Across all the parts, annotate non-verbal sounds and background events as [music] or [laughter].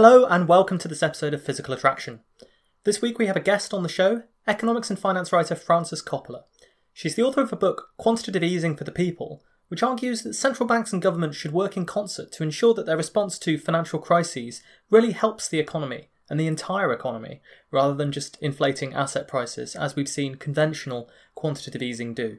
Hello, and welcome to this episode of Physical Attraction. This week we have a guest on the show, economics and finance writer Frances Coppola. She's the author of a book, Quantitative Easing for the People, which argues that central banks and governments should work in concert to ensure that their response to financial crises really helps the economy and the entire economy, rather than just inflating asset prices, as we've seen conventional quantitative easing do.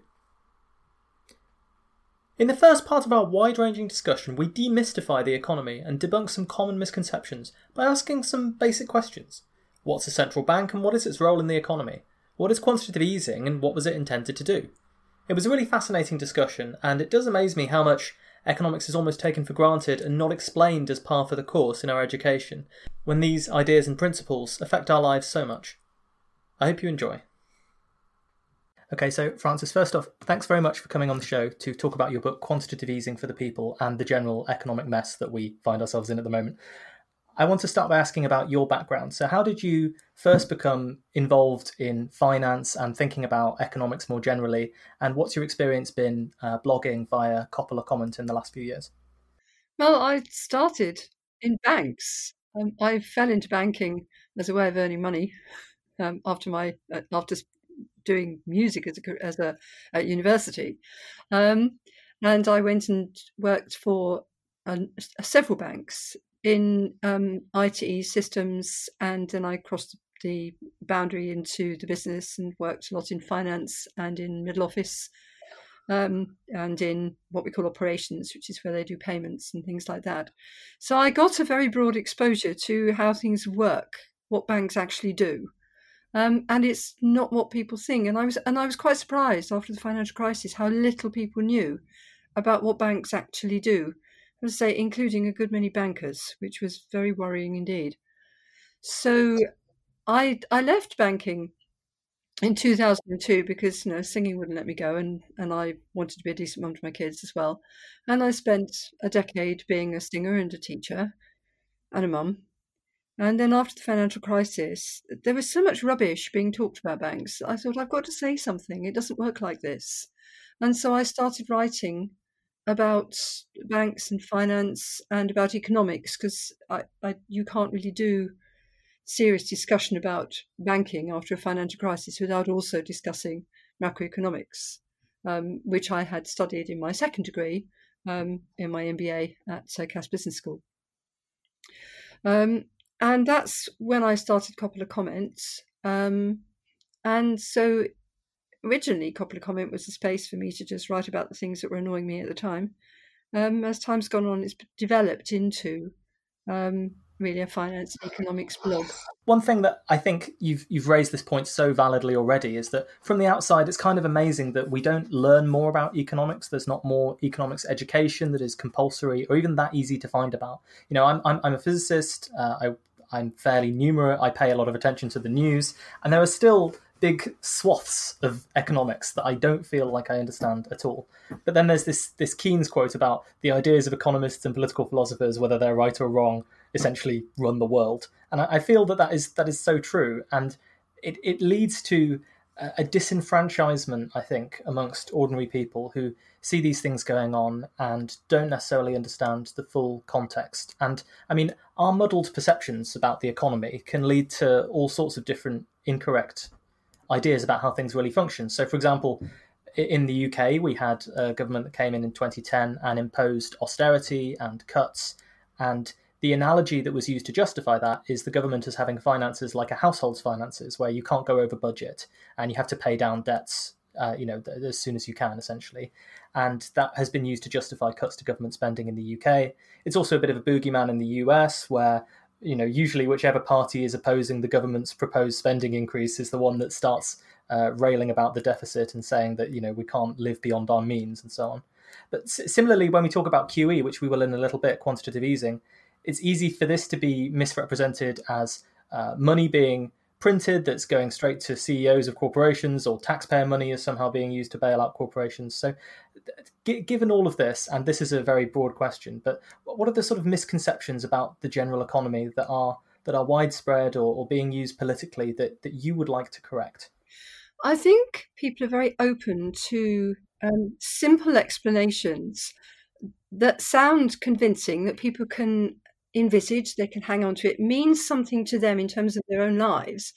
In the first part of our wide ranging discussion, we demystify the economy and debunk some common misconceptions by asking some basic questions. What's a central bank and what is its role in the economy? What is quantitative easing and what was it intended to do? It was a really fascinating discussion, and it does amaze me how much economics is almost taken for granted and not explained as part of the course in our education, when these ideas and principles affect our lives so much. I hope you enjoy. Okay, so Frances, first off, thanks very much for coming on the show to talk about your book, Quantitative Easing for the People, and the general economic mess that we find ourselves in at the moment. I want to start by asking about your background. So, how did you first become involved in finance and thinking about economics more generally? And what's your experience been uh, blogging via Coppola Comment in the last few years? Well, I started in banks. Um, I fell into banking as a way of earning money um, after my uh, after doing music as a, as a at university, um, and I went and worked for several banks in um, IT systems, and then I crossed the boundary into the business and worked a lot in finance and in middle office. Um, and in what we call operations, which is where they do payments and things like that. So I got a very broad exposure to how things work, what banks actually do, um, and it's not what people think. And I was and I was quite surprised after the financial crisis how little people knew about what banks actually do. I would say, including a good many bankers, which was very worrying indeed. So, I I left banking in 2002 because you know singing wouldn't let me go, and and I wanted to be a decent mum to my kids as well. And I spent a decade being a singer and a teacher and a mum and then after the financial crisis, there was so much rubbish being talked about banks. I thought, I've got to say something. It doesn't work like this. And so I started writing about banks and finance and about economics because you can't really do serious discussion about banking after a financial crisis without also discussing macroeconomics, um, which I had studied in my second degree um, in my MBA at uh, Cass Business School. Um, and that's when I started Coppola Comments. Um, and so originally, Coppola Comment was a space for me to just write about the things that were annoying me at the time. Um, as time's gone on, it's developed into um, really a finance and economics blog. One thing that I think you've you've raised this point so validly already is that from the outside, it's kind of amazing that we don't learn more about economics. There's not more economics education that is compulsory or even that easy to find about. You know, I'm I'm, I'm a physicist. Uh, I I'm fairly numerate. I pay a lot of attention to the news, and there are still big swaths of economics that I don't feel like I understand at all. But then there's this this Keynes quote about the ideas of economists and political philosophers, whether they're right or wrong, essentially run the world. And I, I feel that that is that is so true, and it it leads to a disenfranchisement, I think, amongst ordinary people who see these things going on and don't necessarily understand the full context. And I mean, our muddled perceptions about the economy can lead to all sorts of different incorrect ideas about how things really function. So, for example, in the UK, we had a government that came in in 2010 and imposed austerity and cuts, and the analogy that was used to justify that is the government as having finances like a household's finances, where you can't go over budget and you have to pay down debts, uh, you know, as soon as you can, essentially. And that has been used to justify cuts to government spending in the UK. It's also a bit of a boogeyman in the US, where you know usually whichever party is opposing the government's proposed spending increase is the one that starts uh, railing about the deficit and saying that you know we can't live beyond our means and so on. But similarly, when we talk about QE, which we will in a little bit, quantitative easing, it's easy for this to be misrepresented as uh, money being printed that's going straight to CEOs of corporations or taxpayer money is somehow being used to bail out corporations. So, g- given all of this, and this is a very broad question, but what are the sort of misconceptions about the general economy that are that are widespread or, or being used politically that, that you would like to correct? I think people are very open to um, simple explanations that sound convincing that people can envisage, they can hang on to it, means something to them in terms of their own lives.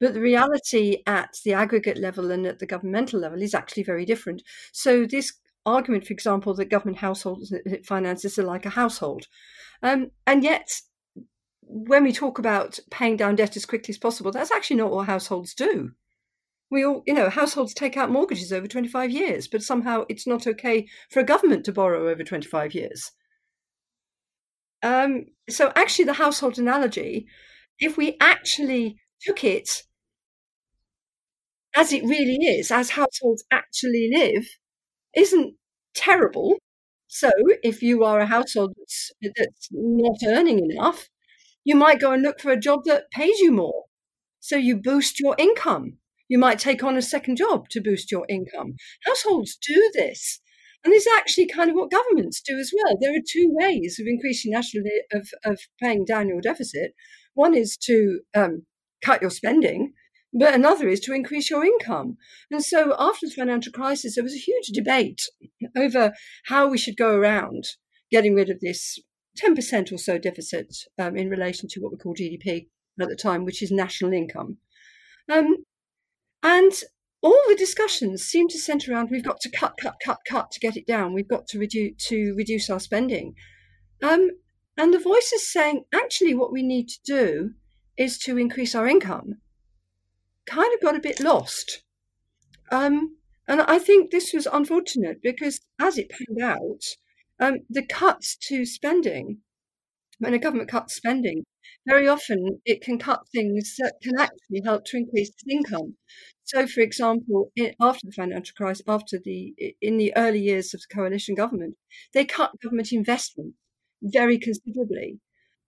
But the reality at the aggregate level and at the governmental level is actually very different. So, this argument, for example, that government households finances are like a household. Um, and yet, when we talk about paying down debt as quickly as possible, that's actually not what households do we all, you know, households take out mortgages over 25 years, but somehow it's not okay for a government to borrow over 25 years. Um, so, actually, the household analogy, if we actually took it as it really is, as households actually live, isn't terrible. So, if you are a household that's, that's not earning enough, you might go and look for a job that pays you more. So, you boost your income you might take on a second job to boost your income. Households do this. And this is actually kind of what governments do as well. There are two ways of increasing national of, of paying down your deficit. One is to um, cut your spending, but another is to increase your income. And so after the financial crisis, there was a huge debate over how we should go around getting rid of this 10% or so deficit um, in relation to what we call GDP at the time, which is national income. Um, and all the discussions seem to centre around we've got to cut, cut, cut, cut to get it down. We've got to reduce to reduce our spending. Um, and the voices saying actually what we need to do is to increase our income kind of got a bit lost. Um, and I think this was unfortunate because, as it panned out, um, the cuts to spending, when a government cuts spending, very often it can cut things that can actually help to increase income. So, for example, after the financial crisis, after the in the early years of the coalition government, they cut government investment very considerably,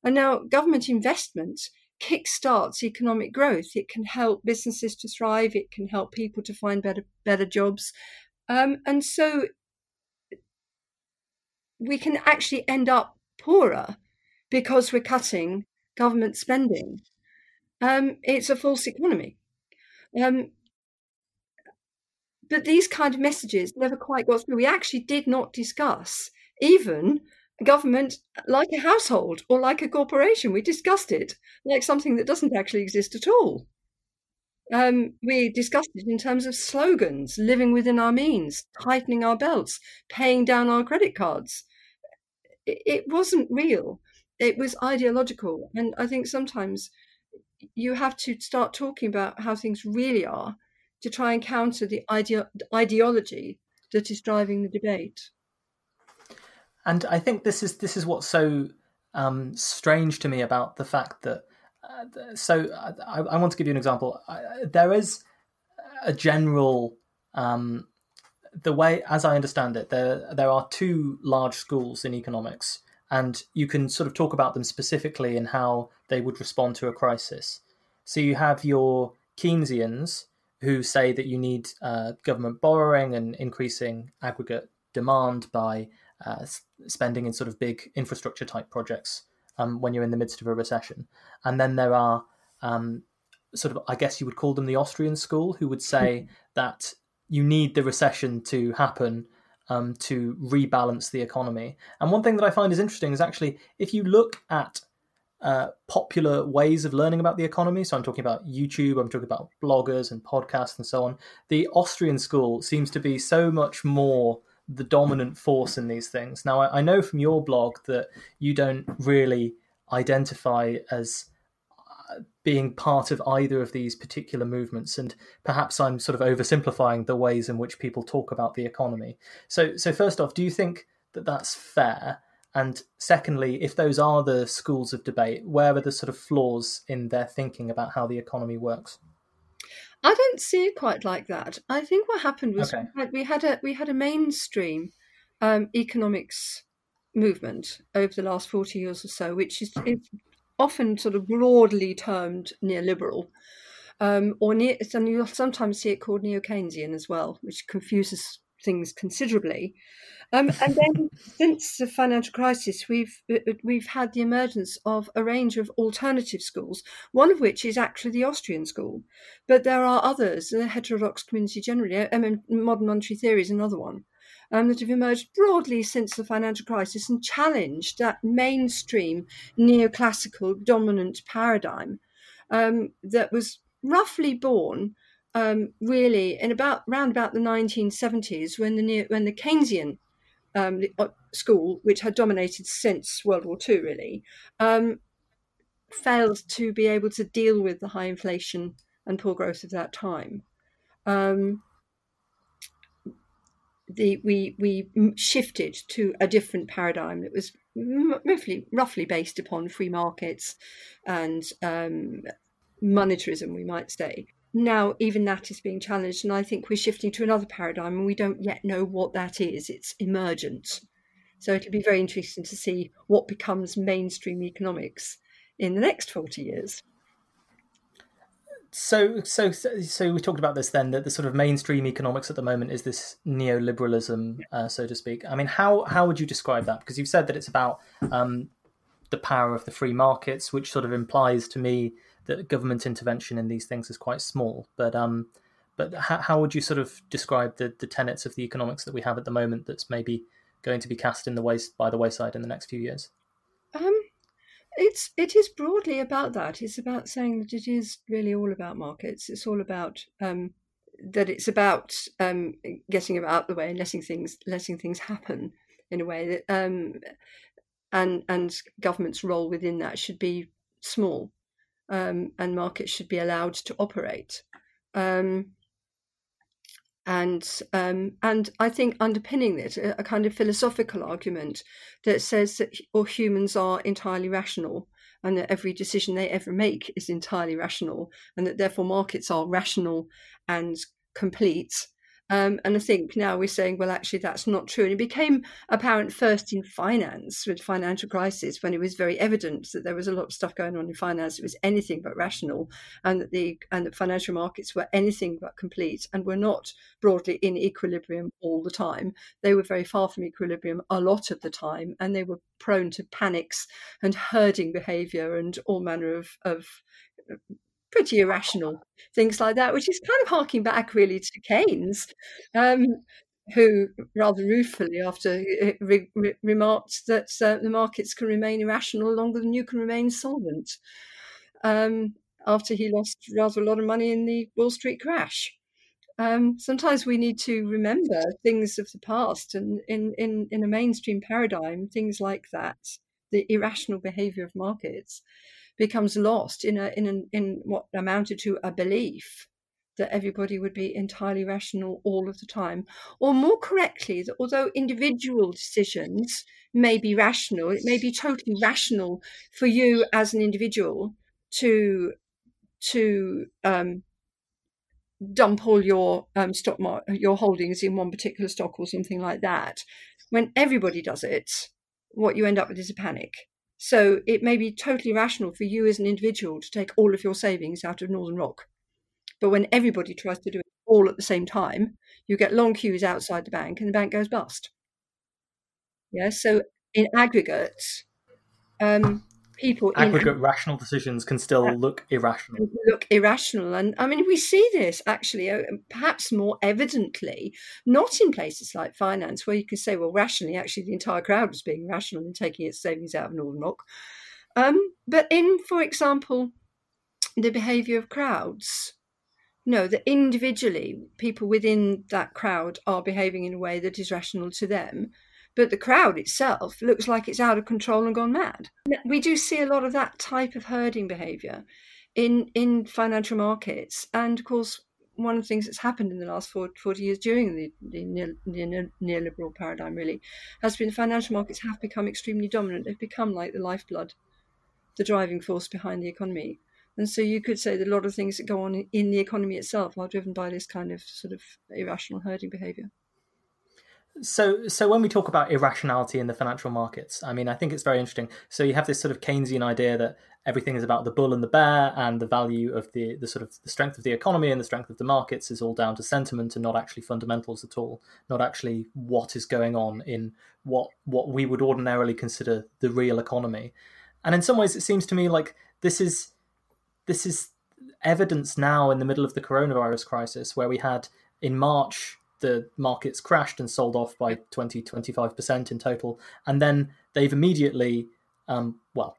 and now government investment kickstarts economic growth. It can help businesses to thrive. It can help people to find better better jobs, um, and so we can actually end up poorer because we're cutting government spending. Um, it's a false economy. Um, but these kind of messages never quite got through. We actually did not discuss even government like a household or like a corporation. We discussed it like something that doesn't actually exist at all. Um, we discussed it in terms of slogans, living within our means, tightening our belts, paying down our credit cards. It, it wasn't real. It was ideological. And I think sometimes you have to start talking about how things really are to try and counter the idea, ideology that is driving the debate. And I think this is this is what's so um, strange to me about the fact that. Uh, so I, I, want to give you an example. I, there is a general um, the way, as I understand it, there there are two large schools in economics, and you can sort of talk about them specifically and how they would respond to a crisis. So you have your Keynesians, who say that you need uh, government borrowing and increasing aggregate demand by uh, spending in sort of big infrastructure type projects um, when you're in the midst of a recession. And then there are um, sort of, I guess you would call them the Austrian school, who would say [laughs] that you need the recession to happen um, to rebalance the economy. And one thing that I find is interesting is actually if you look at uh, popular ways of learning about the economy. So I'm talking about YouTube, I'm talking about bloggers and podcasts and so on. The Austrian school seems to be so much more the dominant force in these things. Now, I, I know from your blog that you don't really identify as uh, being part of either of these particular movements and perhaps i'm sort of oversimplifying the ways in which people talk about the economy so so first off do you think that that's fair and secondly if those are the schools of debate where are the sort of flaws in their thinking about how the economy works I don't see it quite like that. I think what happened was Okay. we had a we had a mainstream um, economics movement over the last forty years or so, which is, is often sort of broadly termed neoliberal, um, or neo, and you'll sometimes see it called neo Keynesian as well, which confuses things considerably. Um, and then [laughs] since the financial crisis, we've we've had the emergence of a range of alternative schools. One of which is actually the Austrian school, but there are others. The heterodox community generally, I mean, modern monetary theory is another one. Um, that have emerged broadly since the financial crisis and challenged that mainstream neoclassical dominant paradigm um, that was roughly born um, really in about round about the 1970s when the when the Keynesian um, uh, school, which had dominated since World War II, really, um, failed to be able to deal with the high inflation and poor growth of that time. Um, the, we we shifted to a different paradigm that was roughly roughly based upon free markets and um, monetarism, we might say. Now, even that is being challenged, and I think we're shifting to another paradigm, and we don't yet know what that is. It's emergent. So it'll be very interesting to see what becomes mainstream economics in the next 40 years. So, so, so we talked about this then. That the sort of mainstream economics at the moment is this neoliberalism, uh, so to speak. I mean, how how would you describe that? Because you've said that it's about um, the power of the free markets, which sort of implies to me that government intervention in these things is quite small. But um, but how, how would you sort of describe the the tenets of the economics that we have at the moment that's maybe going to be cast in the waste by the wayside in the next few years? Um, it's it is broadly about that. It's about saying that it is really all about markets. It's all about um, that. It's about um, getting out the way and letting things letting things happen in a way that um, and and government's role within that should be small, um, and markets should be allowed to operate. Um, and um, and I think underpinning it a, a, kind of philosophical argument that says that all humans are entirely rational and that every decision they ever make is entirely rational and that therefore markets are rational and complete um, and I think now we're saying, well, actually, that's not true. And it became apparent first in finance with financial crisis when it was very evident that there was a lot of stuff going on in finance. It was anything but rational, and that the and the financial markets were anything but complete and were not broadly in equilibrium all the time. They were very far from equilibrium a lot of the time, and they were prone to panics and herding behaviour and all manner of of pretty irrational things like that, which is kind of harking back really to Keynes, um, who rather ruefully after uh, re- re- remarked that uh, the markets can remain irrational longer than you can remain solvent. Um, after he lost rather a lot of money in the Wall Street crash. Um, sometimes we need to remember things of the past, and in, in, in a mainstream paradigm, things like that, the irrational behavior of markets, becomes lost in a in an, in what amounted to a belief that everybody would be entirely rational all of the time, or more correctly, that although individual decisions may be rational, it may be totally rational for you as an individual to to um, dump all your um, stock mar- your holdings in one particular stock or something like that. When everybody does it, what you end up with is a panic. So it may be totally rational for you as an individual to take all of your savings out of Northern Rock. But when everybody tries to do it all at the same time, you get long queues outside the bank and the bank goes bust. Yeah, so in aggregate, um, people aggregate in, rational decisions can still look irrational. Look irrational. And i mean we see this actually uh, perhaps more evidently not in places like finance where you can say well rationally actually the entire crowd was being rational and taking its savings out of northern rock um, but in for example the behavior of crowds no that individually people within that crowd are behaving in a way that is rational to them but the crowd itself looks like it's out of control and gone mad. We do see a lot of that type of herding behavior in in financial markets, and of course, one of the things that's happened in the last 40 years during the, the, neoliberal paradigm really has been financial markets have become extremely dominant. They've become like the lifeblood, the driving force behind the economy. And so you could say that a lot of things that go on in the economy itself are driven by this kind of sort of irrational herding behavior. So, so when we talk about irrationality in the financial markets, I mean, I think it's very interesting. So you have this sort of Keynesian idea that everything is about the bull and the bear, and the value of the the sort of the strength of the economy and the strength of the markets is all down to sentiment and not actually fundamentals at all, not actually what is going on in what what we would ordinarily consider the real economy. And in some ways, it seems to me like this is this is evidence now in the middle of the coronavirus crisis, where we had in March the markets crashed and sold off by 20 25% in total. And then they've immediately um, well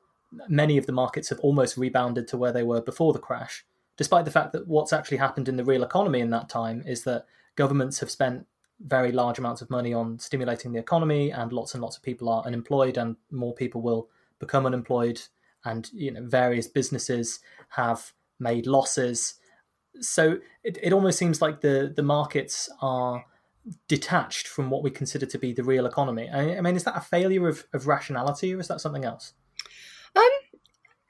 many of the markets have almost rebounded to where they were before the crash despite the fact that what's actually happened in the real economy in that time is that governments have spent very large amounts of money on stimulating the economy and lots and lots of people are unemployed and more people will become unemployed. And you know various businesses have made losses so it, it almost seems like the the markets are detached from what we consider to be the real economy. I, I mean, is that a failure of, of rationality, or is that something else? Um,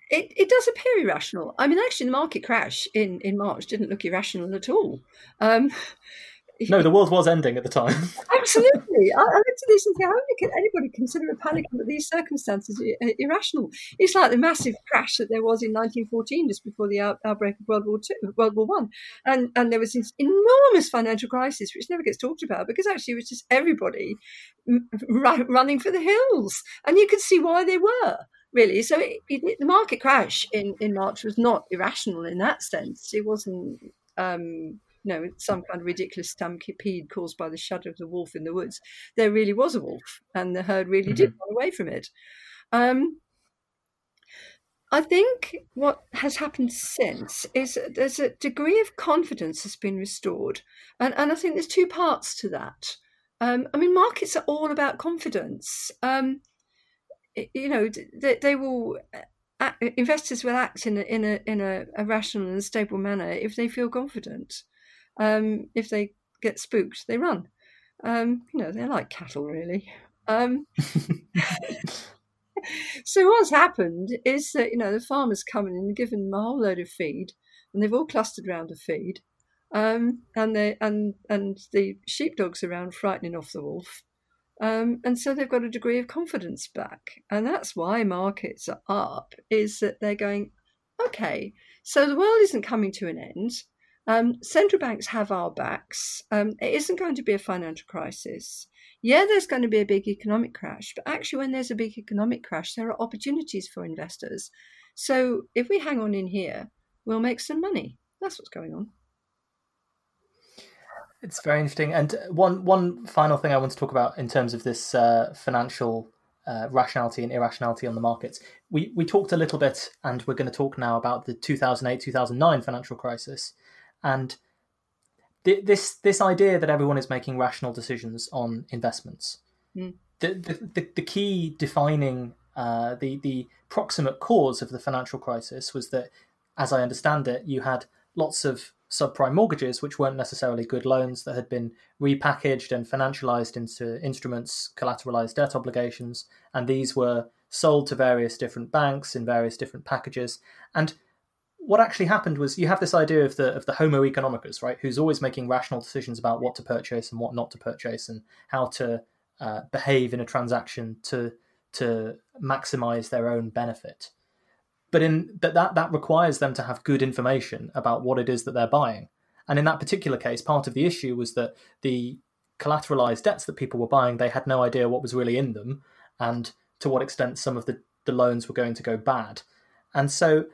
it, it does appear irrational. I mean, actually, the market crash in, in March didn't look irrational at all. Um, no, the world was ending at the time. [laughs] Absolutely. I, I looked at this and think, how can anybody consider a panic under these circumstances irrational? It's like the massive crash that there was in 1914, just before the out, outbreak of World War World War One, and and there was this enormous financial crisis, which never gets talked about because actually it was just everybody running for the hills, and you could see why they were really. So it, it, the market crash in, in March was not irrational in that sense. It wasn't um, know, some kind of ridiculous stampede caused by the shadow of the wolf in the woods. There really was a wolf, and the herd really mm-hmm. did run away from it. Um, I think what has happened since is there's a degree of confidence has been restored, and and I think there's two parts to that. Um, I mean, markets are all about confidence. Um, you know, they, they will uh, investors will act in a, in a in a, a, rational and stable manner if they feel confident. Um, if they get spooked, they run. Um, you know, they're like cattle, really. Um, [laughs] so what's happened is that you know the farmers come in and given them a whole load of feed, and they've all clustered around the feed, um, and they and and the sheepdogs around frightening off the wolf, um, and so they've got a degree of confidence back, and that's why markets are up. Is that they're going, okay, so the world isn't coming to an end. Um, central banks have our backs. Um, it isn't going to be a financial crisis. Yeah, there's going to be a big economic crash, but actually, when there's a big economic crash, there are opportunities for investors. So if we hang on in here, we'll make some money. That's what's going on. It's very interesting. And one one final thing I want to talk about in terms of this uh, financial uh, rationality and irrationality on the markets. We we talked a little bit, and we're going to talk now about the 2008 2009 financial crisis and th- this this idea that everyone is making rational decisions on investments. Mm. The, the, the, the key defining uh, the the proximate cause of the financial crisis was that, as I understand it, you had lots of subprime mortgages, which weren't necessarily good loans, that had been repackaged and financialized into instruments, collateralized debt obligations, and these were sold to various different banks in various different packages. And what actually happened was you have this idea of the of the Homo economicus, right? Who's always making rational decisions about what to purchase and what not to purchase, and how to uh, behave in a transaction to to maximize their own benefit. But in but that that requires them to have good information about what it is that they're buying. And in that particular case, part of the issue was that the collateralized debts that people were buying, they had no idea what was really in them, and to what extent some of the, the loans were going to go bad. And so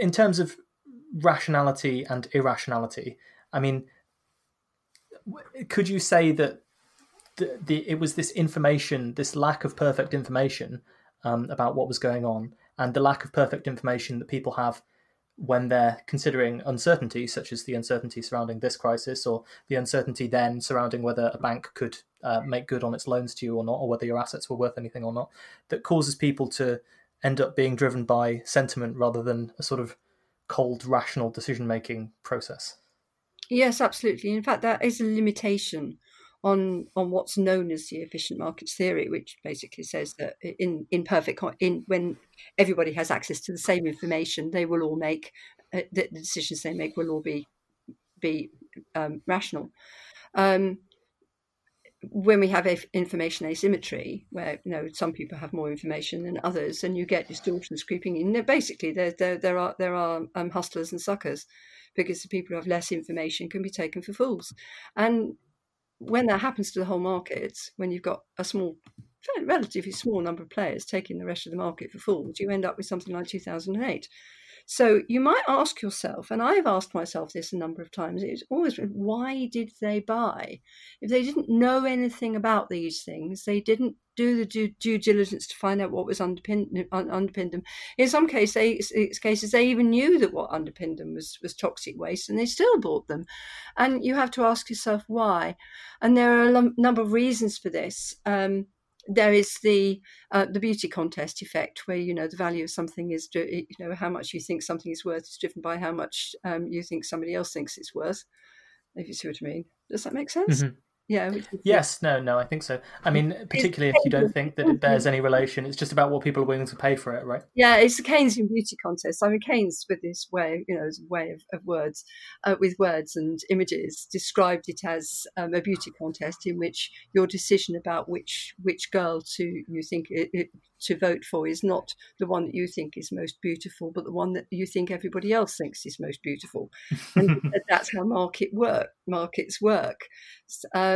in terms of rationality and irrationality, I mean, could you say that the, the it was this information, this lack of perfect information um, about what was going on, and the lack of perfect information that people have when they're considering uncertainty, such as the uncertainty surrounding this crisis, or the uncertainty then surrounding whether a bank could uh, make good on its loans to you or not, or whether your assets were worth anything or not, that causes people to end up being driven by sentiment rather than a sort of cold, rational decision making process. Yes, absolutely. In fact, that is a limitation on on what's known as the efficient markets theory, which basically says that in in perfect in when everybody has access to the same information, they will all make uh, the, the, decisions they make will all be be um, rational. Um, when we have information asymmetry, where you know some people have more information than others, and you get distortions creeping in, basically there there, there are there are um, hustlers and suckers, because the people who have less information can be taken for fools, and when that happens to the whole market, when you've got a small, relatively small number of players taking the rest of the market for fools, you end up with something like 2008. So you might ask yourself, and I've asked myself this a number of times, it's always why did they buy? If they didn't know anything about these things, they didn't do the due, due diligence to find out what was underpinned, underpinned them. In some cases, they, cases, they even knew that what underpinned them was, was toxic waste, and they still bought them. And you have to ask yourself why. And there are a number of reasons for this. Um, there is the uh, the beauty contest effect, where you know the value of something is you know how much you think something is worth is driven by how much um, you think somebody else thinks it's worth. If you see what I mean, does that make sense? Mm-hmm. Yeah. Yes. No. No. I think so. I mean, particularly if you don't think that it bears any relation, it's just about what people are willing to pay for it, right? Yeah, it's the Keynesian beauty contest. I mean, Keynes, with this way, you know, way of, of words, uh, with words and images, described it as um, a beauty contest in which your decision about which which girl to you think it, it, to vote for is not the one that you think is most beautiful, but the one that you think everybody else thinks is most beautiful. And [laughs] that's how market work markets work. Um,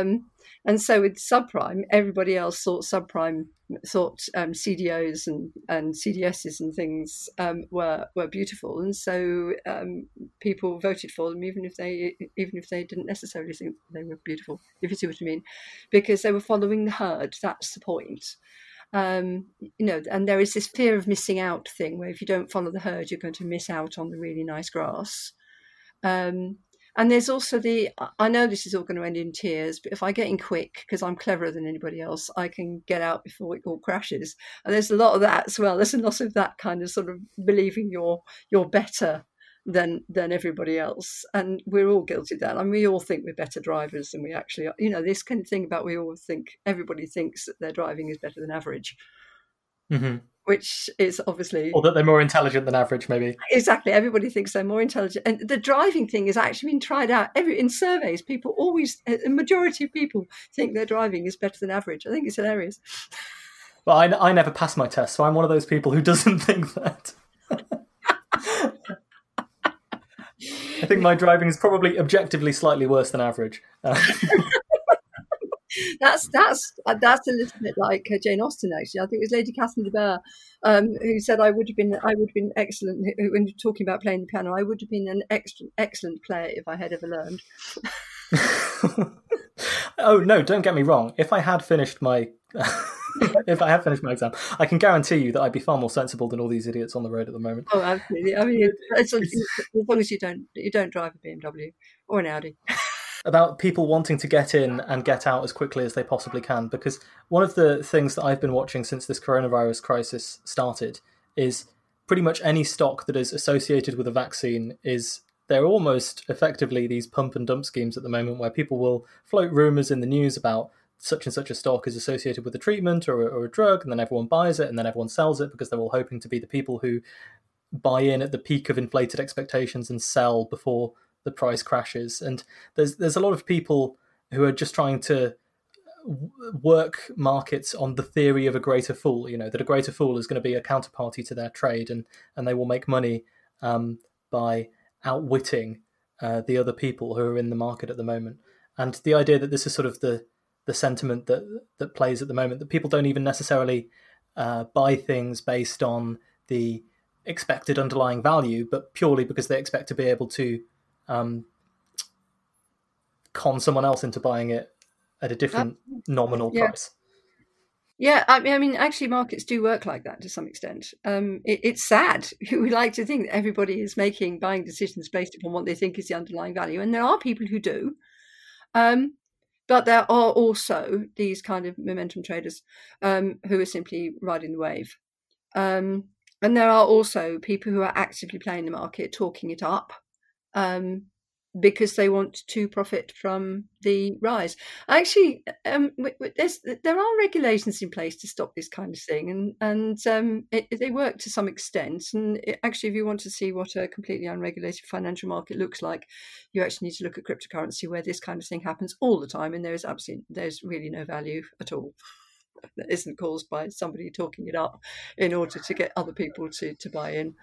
and so with subprime, everybody else thought subprime thought um, CDOs and, and CDSs and things um, were were beautiful, and so um, people voted for them even if they even if they didn't necessarily think they were beautiful. If you see what I mean, because they were following the herd. That's the point um, you know, and there is this fear of missing out thing where if you don't follow the herd, you're going to miss out on the really nice grass. Um, and there's also the I know this is all going to end in tears, but if I get in quick because I'm cleverer than anybody else, I can get out before it all crashes. And there's a lot of that as well. There's a lot of that kind of sort of believing you're you're better than than everybody else and we're all guilty of that and we all think we're better drivers than we actually are you know this kind of thing about we all think everybody thinks that their driving is better than average mm-hmm. Which is obviously or that they're more intelligent than average maybe. Exactly everybody thinks they're more intelligent. And the driving thing has actually been tried out. Every in surveys people always a majority of people think their driving is better than average. I think it's hilarious. [laughs] Well i, I never pass my test so i'm one of those people who doesn't [laughs] think that. I think my driving is probably objectively slightly worse than average. Uh, [laughs] that's that's uh, that's a little bit like uh, Jane Austen. Actually, I think it was Lady Catherine de Bourgh um, who said I would have been I would have been excellent when talking about playing the piano. I would have been an excellent excellent player if I had ever learned. [laughs] oh no! Don't get me wrong. If I had finished my [laughs] if I had finished my exam, I can guarantee you that I'd be far more sensible than all these idiots on the road at the moment. Oh, absolutely. I mean, as, as long as you don't you don't drive a BMW or an Audi. About people wanting to get in and get out as quickly as they possibly can, because one of the things that I've been watching since this coronavirus crisis started is pretty much any stock that is associated with a vaccine is they're almost effectively these pump and dump schemes at the moment where people will float rumors in the news about such and such a stock is associated with a treatment or, or a drug, and then everyone buys it, and then everyone sells it because they're all hoping to be the people who buy in at the peak of inflated expectations and sell before the price crashes. And there's there's a lot of people who are just trying to work markets on the theory of a greater fool. You know that a greater fool is going to be a counterparty to their trade, and and they will make money um, by outwitting uh, the other people who are in the market at the moment. And the idea that this is sort of the the sentiment that that plays at the moment that people don't even necessarily uh, buy things based on the expected underlying value, but purely because they expect to be able to um, con someone else into buying it at a different nominal yeah. price. Yeah, I mean, I mean, actually, markets do work like that to some extent. Um, it, it's sad. [laughs] We like to think that everybody is making buying decisions based upon what they think is the underlying value, and there are people who do. Um, but there are also these kind of momentum traders um, who are simply riding the wave. Um, and there are also people who are actively playing the market, talking it up, um, because they want to profit from the rise. Actually, um, there are regulations in place to stop this kind of thing, and and um, it, they work to some extent. And it, actually, if you want to see what a completely unregulated financial market looks like, you actually need to look at cryptocurrency, where this kind of thing happens all the time, and there is absolutely there's really no value at all [laughs] that isn't caused by somebody talking it up in order to get other people to to buy in.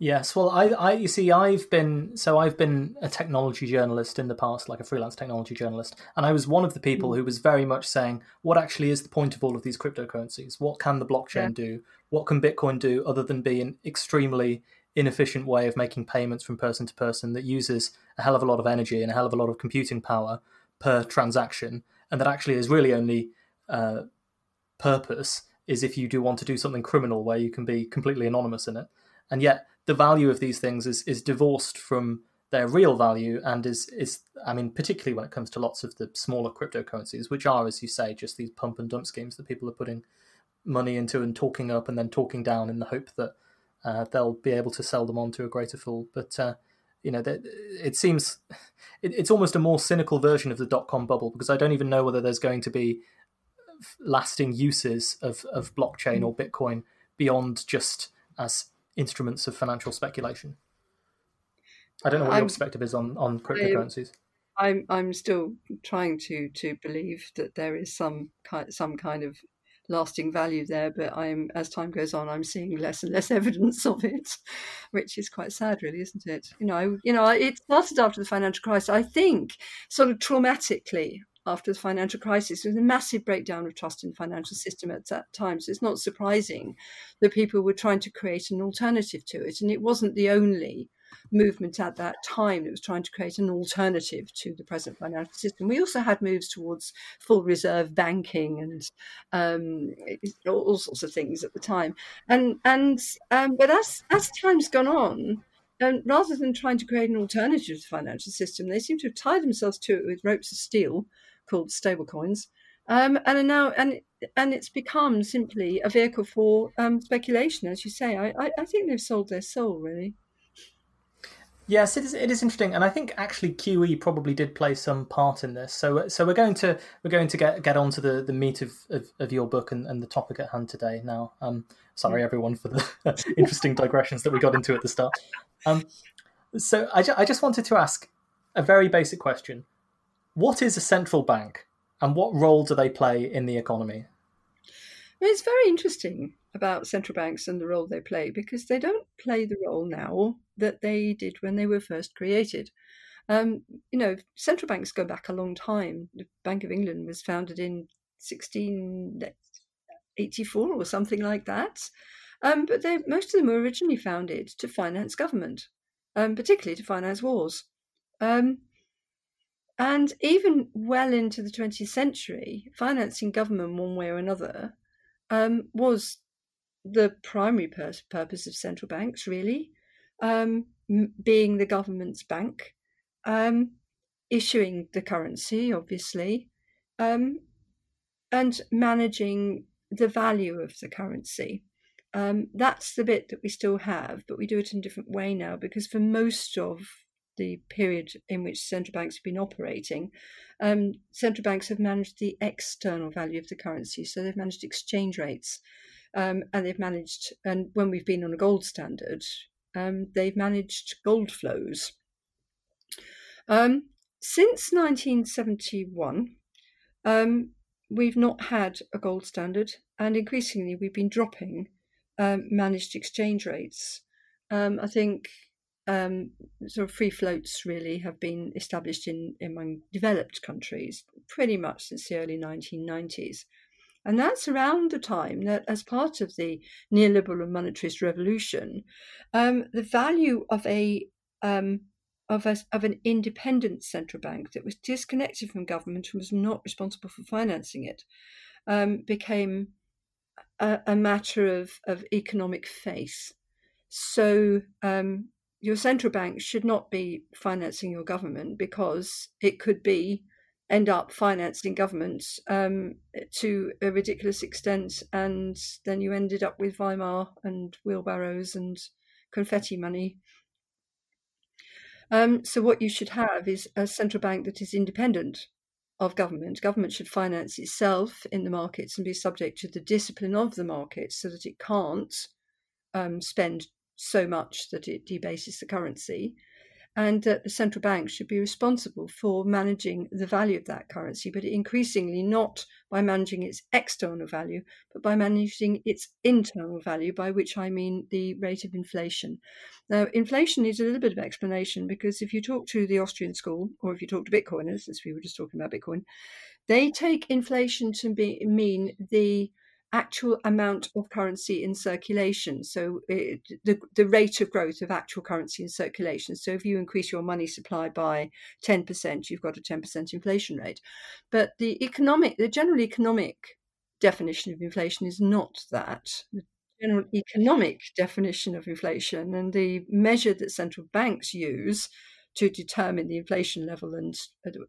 Yes, well, I, I, you see, I've been so I've been a technology journalist in the past, like a freelance technology journalist, and I was one of the people mm. who was very much saying, "What actually is the point of all of these cryptocurrencies? What can the blockchain yeah. do? What can Bitcoin do other than be an extremely inefficient way of making payments from person to person that uses a hell of a lot of energy and a hell of a lot of computing power per transaction, and that actually is really only uh, purpose is if you do want to do something criminal where you can be completely anonymous in it." And yet, the value of these things is is divorced from their real value and is is I mean particularly when it comes to lots of the smaller cryptocurrencies which are as you say just these pump and dump schemes that people are putting money into and talking up and then talking down in the hope that uh, they'll be able to sell them on to a greater fool. But uh, you know it seems [laughs] it, it's almost a more cynical version of the dot com bubble because I don't even know whether there's going to be lasting uses of, of blockchain or Bitcoin beyond just as instruments of financial speculation. I don't know what I'm, your perspective is on, on cryptocurrencies. I'm I'm still trying to to believe that there is some kind some kind of lasting value there, but I'm as time goes on, I'm seeing less and less [laughs] evidence of it, which is quite sad, really, isn't it? You know, you know, it started after the financial crisis. I think sort of traumatically after the financial crisis. There was a massive breakdown of trust in the financial system at that time. So it's not surprising that people were trying to create an alternative to it. And it wasn't the only movement at that time that was trying to create an alternative to the present financial system. We also had moves towards full reserve banking and um, all sorts of things at the time. And and um, but as as time's gone on, and rather than trying to create an alternative to the financial system, they seem to have tied themselves to it with ropes of steel called stablecoins, um, and are now and and it's become simply a vehicle for um, speculation, as you say. I, I, I think they've sold their soul, really. Yes, it is. It is interesting, and I think actually QE probably did play some part in this. So, so we're going to we're going to get get onto the, the meat of, of, of your book and, and the topic at hand today. Now, um, sorry everyone for the [laughs] interesting digressions that we got into at the start. Um, so I, ju- I just wanted to ask a very basic question: what is a central bank and what role do they play in the economy? It's very interesting about central banks and the role they play because they don't play the role now that they did when they were first created. Um, you know, central banks go back a long time. The Bank of England was founded in 1684 or something like that. Um, but they, most of them were originally founded to finance government, um, particularly to finance wars. Um, and even well into the 20th century, financing government one way or another um, was the primary pur- purpose of central banks, really, um, m- being the government's bank, um, issuing the currency, obviously, um, and managing the value of the currency. Um, that's the bit that we still have, but we do it in a different way now because for most of the period in which central banks have been operating, um, central banks have managed the external value of the currency. So they've managed exchange rates, um, and they've managed, and when we've been on a gold standard, um, they've managed gold flows. Um, since 1971, um, we've not had a gold standard, and increasingly we've been dropping um, managed exchange rates. I think um, sort of free floats really have been established in among developed countries pretty much since the early 1990s. And that's around the time that, as part of the neoliberal and monetarist revolution, um, the value of a um, of, a, of an independent central bank that was disconnected from government and was not responsible for financing it um, became a, a, matter of, of economic faith. So um, your central bank should not be financing your government because it could be end up financing governments um, to a ridiculous extent, and then you ended up with Weimar and wheelbarrows and confetti money. Um, so what you should have is a central bank that is independent of government. Government should finance itself in the markets and be subject to the discipline of the markets so that it can't um, spend so much that it debases the currency and that the central bank should be responsible for managing the value of that currency, but increasingly not by managing its external value, but by managing its internal value, by which I mean the rate of inflation. Now, inflation needs a little bit of explanation because if you talk to the Austrian school, or if you talk to Bitcoiners, as we were just talking about Bitcoin, they take inflation to be, mean the actual amount of currency in circulation. So it, the the rate of growth of actual currency in circulation. So if you increase your money supply by ten percent, you've got a ten percent inflation rate. But the economic, the general economic definition of inflation is not that. The general economic definition of inflation and the measure that central banks use to determine the inflation level and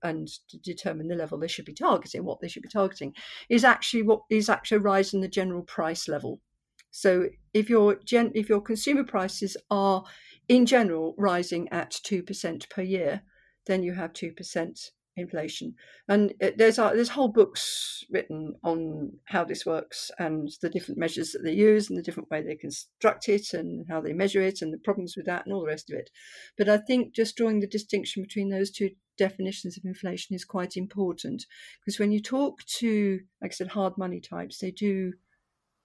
and to determine the level they should be targeting, what they should be targeting, is actually what is actually a rise in the general price level. So if your gen, if your consumer prices are in general rising at two percent per year, then you have two percent inflation. And there's uh, there's whole books written on how this works and the different measures that they use and the different way they construct it and how they measure it and the problems with that and all the rest of it. But I think just drawing the distinction between those two definitions of inflation is quite important because when you talk to, like I said, hard money types, they do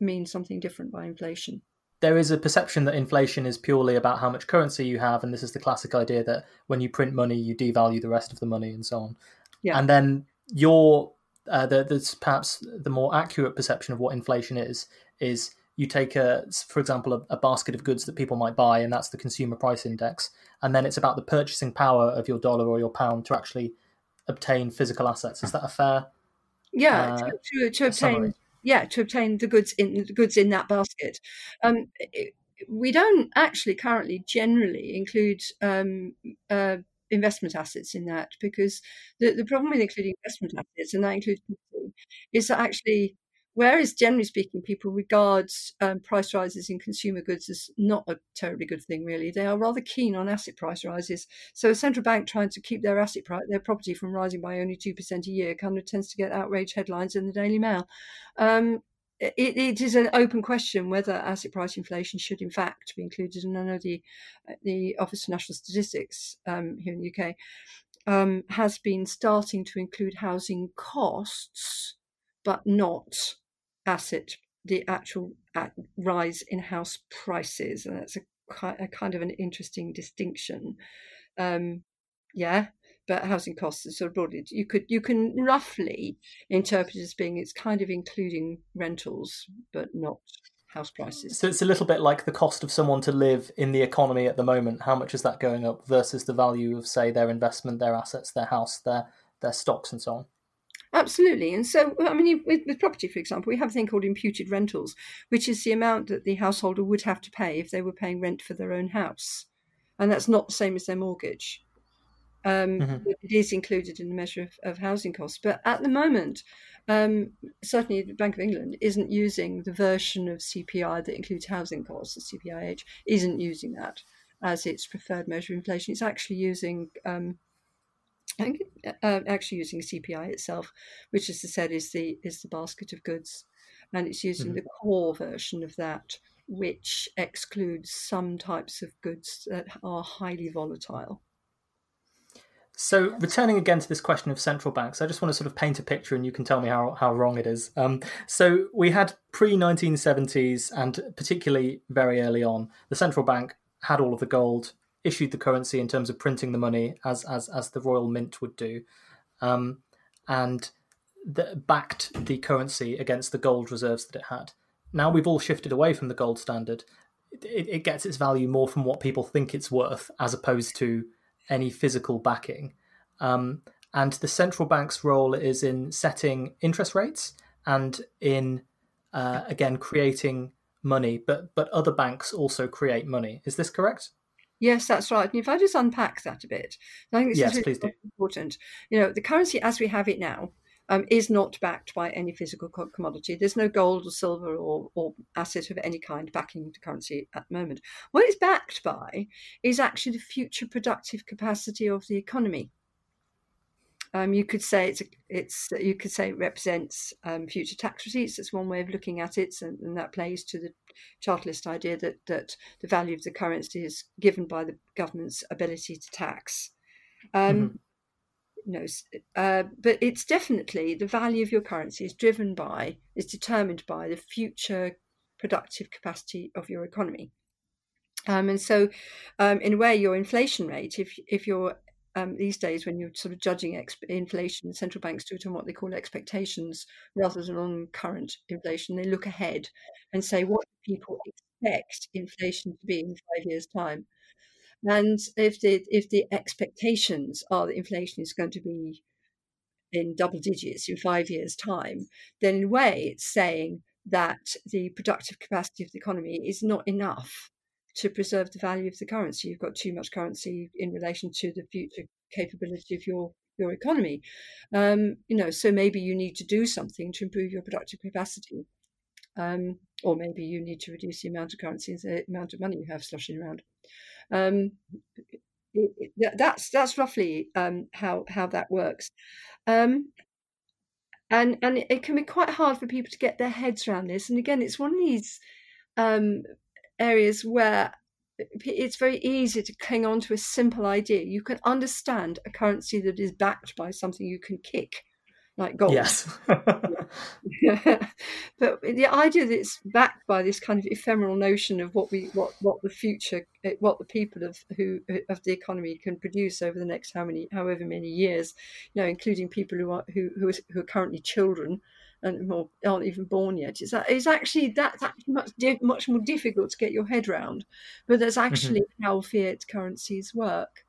mean something different by inflation there is a perception that inflation is purely about how much currency you have, and this is the classic idea that when you print money, you devalue the rest of the money, and so on. Yeah. And then your uh, the, there's perhaps the more accurate perception of what inflation is is you take a for example a, a, basket of goods that people might buy and that's the consumer price index and then it's about the purchasing power of your dollar or your pound to actually obtain physical assets is that a fair yeah uh, to, to, to obtain summary? Yeah to obtain the goods in the goods in that basket. Um, it, we don't actually currently generally include um, uh, investment assets in that because the, the problem with including investment assets and that includes is that actually Whereas, generally speaking, people regard um, price rises in consumer goods as not a terribly good thing, really. They are rather keen on asset price rises. So, a central bank trying to keep their asset price, their property from rising by only 2% a year kind of tends to get outrage headlines in the Daily Mail. Um, it, it is an open question whether asset price inflation should, in fact, be included. And I know the, the Office of National Statistics um, here in the UK um, has been starting to include housing costs, but not asset, the actual rise in house prices, and that's a, a kind of an interesting distinction. Um, yeah, but housing costs are sort of broadly you could you can roughly interpret as being it's kind of including rentals, but not house prices. So it's a little bit like the cost of someone to live in the economy at the moment. How much is that going up versus the value of, say, their investment, their assets, their house, their their stocks, and so on? Absolutely. And so, I mean, with, with, property, for example, we have a thing called imputed rentals, which is the amount that the householder would have to pay if they were paying rent for their own house. And that's not the same as their mortgage. Um, mm-hmm. It is included in the measure of, of housing costs. But at the moment, um, certainly the Bank of England isn't using the version of CPI that includes housing costs, the CPIH, isn't using that as its preferred measure of inflation. It's actually using um, uh, actually using CPI itself, which, as I said, is the is the basket of goods, and it's using mm-hmm. the core version of that, which excludes some types of goods that are highly volatile. So, returning again to this question of central banks, I just want to sort of paint a picture, and you can tell me how, how wrong it is. Um, so, we had pre 1970s, and particularly very early on, the central bank had all of the gold, issued the currency in terms of printing the money as as as the Royal Mint would do, um, and backed the currency against the gold reserves that it had. Now we've all shifted away from the gold standard. It, it gets its value more from what people think it's worth, as opposed to any physical backing. Um, and the central bank's role is in setting interest rates and in uh, again creating money, but but other banks also create money. Is this correct? Yes, that's right. And if I just unpack that a bit, I think this yes, is really important. You know, the currency as we have it now um, is not backed by any physical commodity. There's no gold or silver or, or asset of any kind backing the currency at the moment. What it's backed by is actually the future productive capacity of the economy. Um, you could say it's it's you could say it represents um, future tax receipts. That's one way of looking at it, and, and, that plays to the chartalist idea that that the value of the currency is given by the government's ability to tax. Um, mm-hmm. You know, uh, but it's definitely the value of your currency is driven by is determined by the future productive capacity of your economy. Um, and so, um, in a way, your inflation rate, if if your um, these days when you're sort of judging inflation, central banks do it on what they call expectations rather than on current inflation. They look ahead and say what people expect inflation to be in five years' time. And if the if the expectations are that inflation is going to be in double digits in five years' time, then in a way it's saying that the productive capacity of the economy is not enough to preserve the value of the currency. You've got too much currency in relation to the future capability of your your economy. Um, you know, so maybe you need to do something to improve your productive capacity, um, or maybe you need to reduce the amount of currency the amount of money you have sloshing around. Um, it, it, that's that's roughly um, how how that works. Um, and and it can be quite hard for people to get their heads around this. And again, it's one of these um, areas where it's very easy to cling on to a simple idea. You can understand a currency that is backed by something you can kick, like gold. Yes. [laughs] but the idea that it's backed by this kind of ephemeral notion of what we what what the future what the people of who of the economy can produce over the next how many however many years, you know, including people who are who who, who are currently children and more aren't even born yet. It's, it's actually that's actually much much more difficult to get your head around, but that's mm-hmm. actually mm-hmm. how fiat currencies work.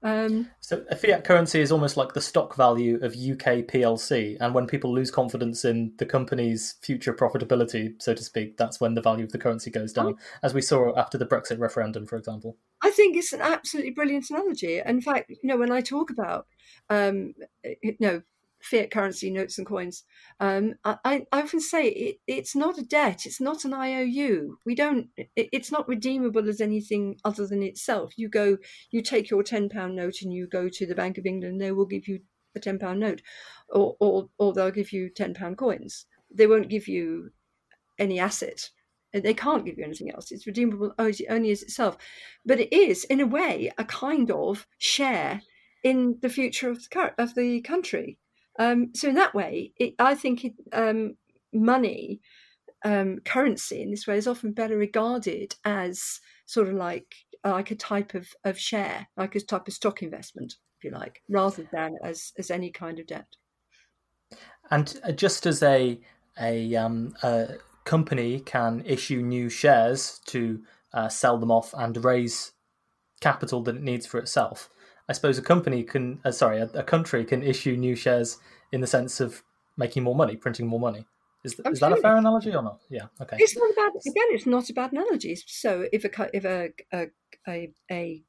Um, so a fiat currency is almost like the stock value of UK PLC, and when people lose confidence in the company's future profitability, so to speak, that's when the value of the currency goes down, oh. as we saw after the Brexit referendum, for example. I think it's an absolutely brilliant analogy. In fact, you know, when I talk about um, you know fiat currency notes and coins. Um, I, I, often say it, it's not a debt. It's not an IOU. We don't. It, it's not redeemable as anything other than itself. You go, you take your ten pound note and you go to the Bank of England. They will give you a ten pound note, or, or or they'll give you ten pound coins. They won't give you any asset. They can't give you anything else. It's redeemable only as itself. But it is, in a way, a kind of share in the future of the, of the country. Um, so in that way, it, I think it, um, money, um, currency in this way is often better regarded as sort of like like a type of, of share, like a type of stock investment, if you like, rather than as as any kind of debt. And uh, just as a a, um, a company can issue new shares to uh, sell them off and raise capital that it needs for itself, I suppose a company can, uh, sorry, a, a, country can issue new shares in the sense of making more money, printing more money. Is, th- is that a fair analogy or not? Yeah. Okay. It's not a bad. Again, it's not a bad analogy. So if a if a a a, a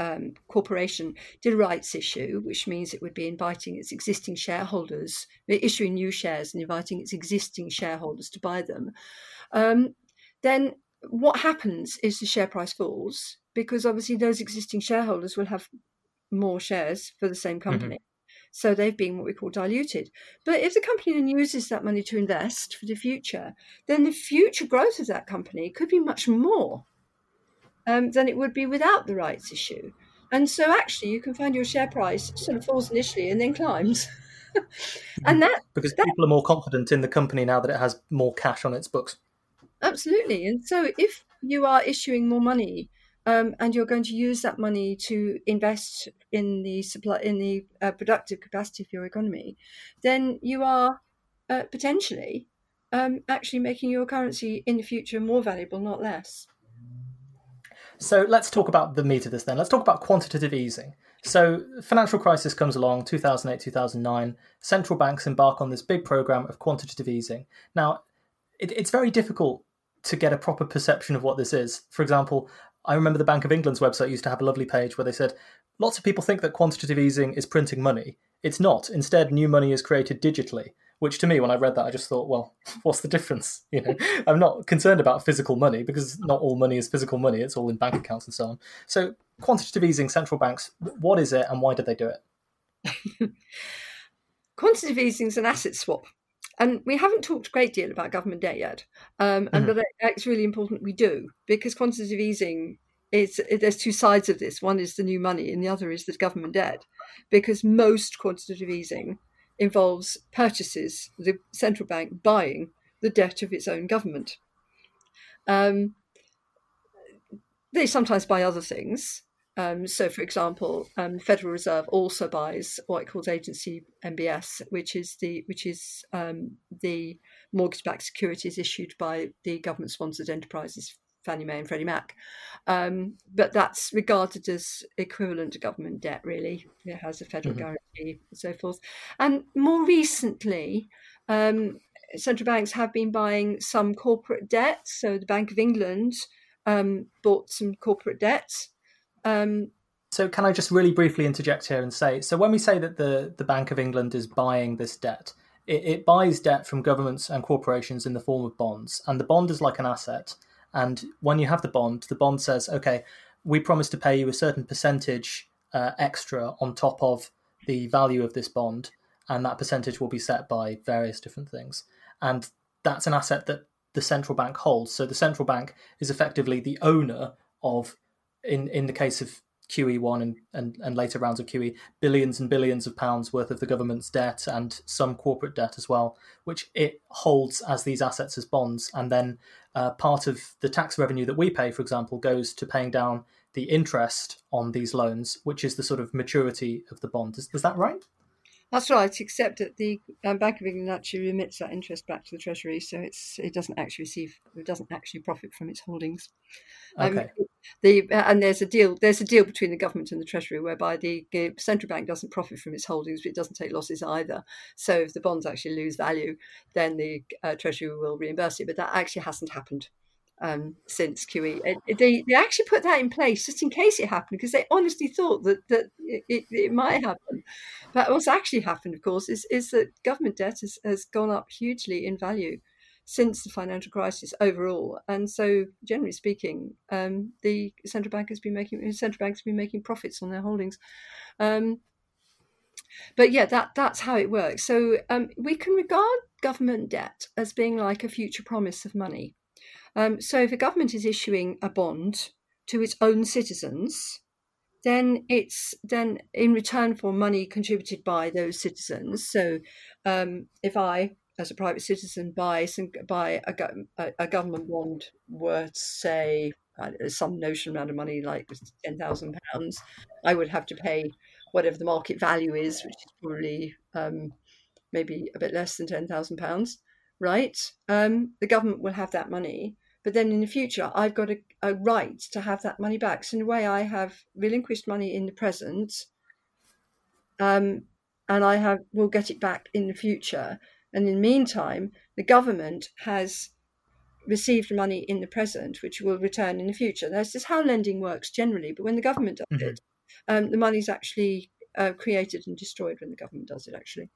um, corporation did a rights issue, which means it would be inviting its existing shareholders, issuing new shares and inviting its existing shareholders to buy them, um, then what happens is the share price falls because obviously those existing shareholders will have more shares for the same mm-hmm. company. Mm-hmm. So they've been what we call diluted. But if the company then uses that money to invest for the future, then the future growth of that company could be much more um, than it would be without the rights issue. And so actually, you can find your share price sort of falls initially and then climbs. [laughs] and that because that, people are more confident in the company now that it has more cash on its books. Absolutely. And so if you are issuing more money um, and you're going to use that money to invest in the supply in the uh, productive capacity of your economy, then you are uh, potentially um, actually making your currency in the future more valuable, not less. So let's talk about the meat of this then. Let's talk about quantitative easing. So, financial crisis comes along, 2008, 2009. Central banks embark on this big program of quantitative easing. Now, it, it's very difficult to get a proper perception of what this is. For example, I remember the Bank of England's website used to have a lovely page where they said lots of people think that quantitative easing is printing money. It's not. Instead, new money is created digitally. Which to me, when I read that, I just thought, well, [laughs] what's the difference? [laughs] You know, I'm not concerned about physical money because not all money is physical money. It's all in bank accounts and so on. So, quantitative easing, central banks, what is it, and why did they do it? [laughs] quantitative easing is an asset swap. And we haven't talked a great deal about government debt yet, um, and mm-hmm. but it's really important we do because quantitative easing is there's two sides of this. One is the new money, and the other is the government debt, because most quantitative easing involves purchases, the central bank buying the debt of its own government. Um, they sometimes buy other things, um, so, for example, um, the Federal Reserve also buys what it calls agency MBS, which is the which is um, the mortgage-backed securities issued by the government-sponsored enterprises Fannie Mae and Freddie Mac. Um, but that's regarded as equivalent to government debt, really. It has a federal mm-hmm. guarantee and so forth. And more recently, um, central banks have been buying some corporate debt. So the Bank of England um, bought some corporate debts. Um, so can I just really briefly interject here and say, so when we say that the, the Bank of England is buying this debt, it, it buys debt from governments and corporations in the form of bonds, and the bond is like an asset. And when you have the bond, the bond says, okay, we promise to pay you a certain percentage uh, extra on top of the value of this bond, and that percentage will be set by various different things. And that's an asset that the central bank holds. So the central bank is effectively the owner of in in the case of QE1 and, and, and later rounds of QE, billions and billions of pounds worth of the government's debt and some corporate debt as well, which it holds as these assets as bonds. And then uh, part of the tax revenue that we pay, for example, goes to paying down the interest on these loans, which is the sort of maturity of the bond. Is, is that right? That's right, except that the um, Bank of England actually remits that interest back to the Treasury, so it's it doesn't actually receive, it doesn't actually profit from its holdings. Um, okay. Um, the and there's a deal there's a deal between the government and the Treasury whereby the, the central bank doesn't profit from its holdings, but it doesn't take losses either. So if the bonds actually lose value, then the uh, Treasury will reimburse it. But that actually hasn't happened um, since QE. It, they, they actually put that in place just in case it happened because they honestly thought that, that it, it, it, might happen. But what's actually happened, of course, is, is that government debt has, has gone up hugely in value since the financial crisis overall. And so, generally speaking, um, the central bank has been making central banks have been making profits on their holdings. Um, but yeah, that that's how it works. So um, we can regard government debt as being like a future promise of money. Um, so if a government is issuing a bond to its own citizens, then it's then in return for money contributed by those citizens. So um, if I, as a private citizen, buy some buy a, a, government bond worth say some notion amount of money like ten thousand pounds, I would have to pay whatever the market value is, which is probably um, maybe a bit less than ten thousand pounds. Right? Um, the government will have that money but then in the future, I've got a, a right to have that money back. So in a way, I have relinquished money in the present, um, and I have will get it back in the future. And in the meantime, the government has received money in the present, which will return in the future. That's just how lending works generally. But when the government does mm-hmm. it, um, the money's actually uh, created and destroyed when the government does it. Actually,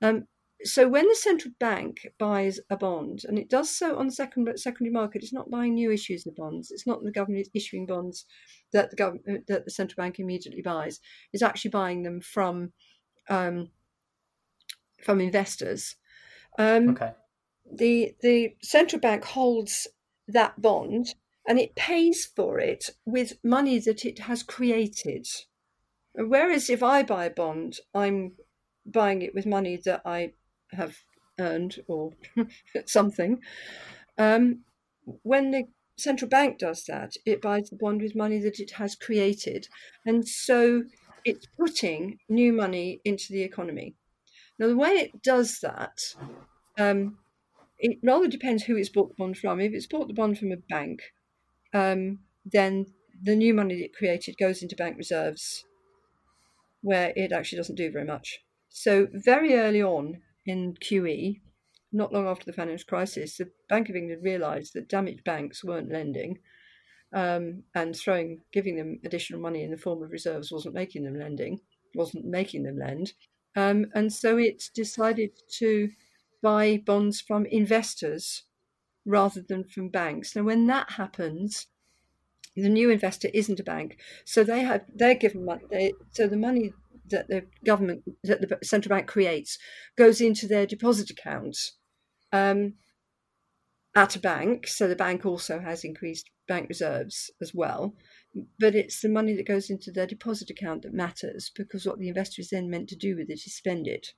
um, so when the central bank buys a bond, and it does so on the second, secondary market, it's not buying new issues of bonds. It's not the government issuing bonds that the government that the central bank immediately buys. It's actually buying them from um, from investors. Um, okay. The the central bank holds that bond and it pays for it with money that it has created. Whereas if I buy a bond, I'm buying it with money that I have earned or [laughs] something. Um, when the central bank does that, it buys the bond with money that it has created. And so it's putting new money into the economy. Now, the way it does that, um, it rather depends who it's bought the bond from. If it's bought the bond from a bank, um, then the new money that it created goes into bank reserves where it actually doesn't do very much. So, very early on in QE, not long after the financial crisis, the Bank of England realised that damaged banks weren't lending, um, and throwing, giving them additional money in the form of reserves wasn't making them lending, wasn't making them lend, um, and so it decided to buy bonds from investors rather than from banks. Now, when that happens, the new investor isn't a bank, so they have they're given money. They, so the money that the government that the central bank creates goes into their deposit accounts um, at a bank. So the bank also has increased bank reserves as well. But it's the money that goes into their deposit account that matters because what the investor is then meant to do with it is spend it.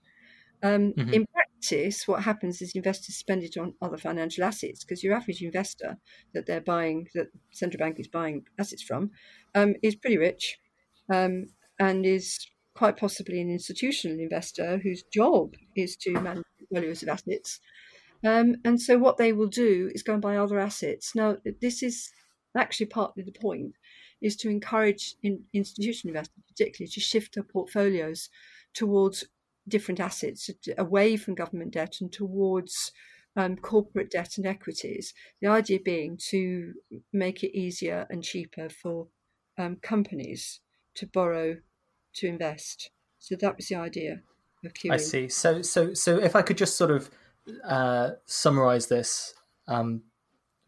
Um, mm-hmm. In practice, what happens is investors spend it on other financial assets because your average investor that they're buying, that central bank is buying assets from, um, is pretty rich um, and is quite possibly an institutional investor whose job is to manage portfolios of assets. Um, and so what they will do is go and buy other assets. Now, this is actually partly the point, is to encourage in, institutional investors, particularly, to shift their portfolios towards different assets away from government debt and towards um, corporate debt and equities. The idea being to make it easier and cheaper for um, companies to borrow to invest. So that was the idea of QE. I see. So, so, so if I could just sort of uh, summarize this um,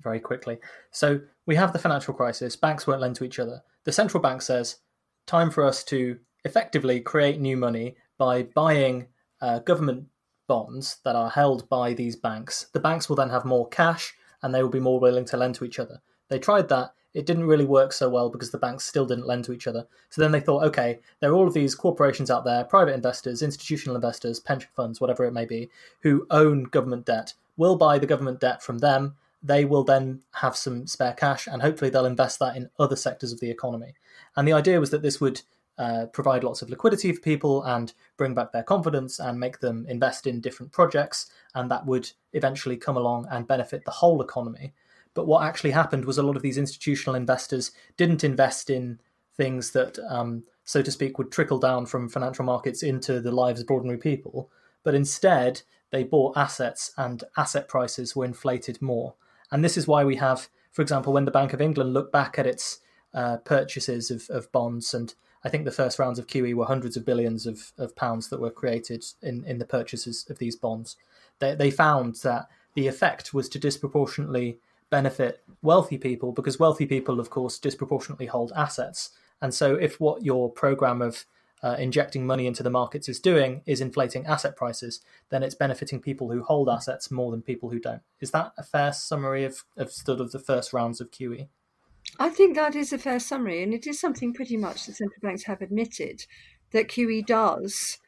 very quickly. So we have the financial crisis. Banks won't lend to each other. The central bank says, "Time for us to effectively create new money by buying uh, government bonds that are held by these banks. The banks will then have more cash and they will be more willing to lend to each other. They tried that. It didn't really work so well because the banks still didn't lend to each other. So then they thought, okay, there are all of these corporations out there, private investors, institutional investors, pension funds, whatever it may be, who own government debt. We'll buy the government debt from them. They will then have some spare cash and hopefully they'll invest that in other sectors of the economy. And the idea was that this would uh, provide lots of liquidity for people and bring back their confidence and make them invest in different projects, and that would eventually come along and benefit the whole economy. But what actually happened was a lot of these institutional investors didn't invest in things that, um, so to speak, would trickle down from financial markets into the lives of ordinary people, but instead they bought assets and asset prices were inflated more. And this is why we have, for example, when the Bank of England looked back at its uh, purchases of, of bonds and I think the first rounds of QE were hundreds of billions of, of pounds that were created in, in the purchases of these bonds. They, they found that the effect was to disproportionately benefit wealthy people because wealthy people, of course, disproportionately hold assets. And so, if what your program of uh, injecting money into the markets is doing is inflating asset prices, then it's benefiting people who hold assets more than people who don't. Is that a fair summary of, of sort of the first rounds of QE? I think that is a fair summary, and it is something pretty much that central banks have admitted that QE does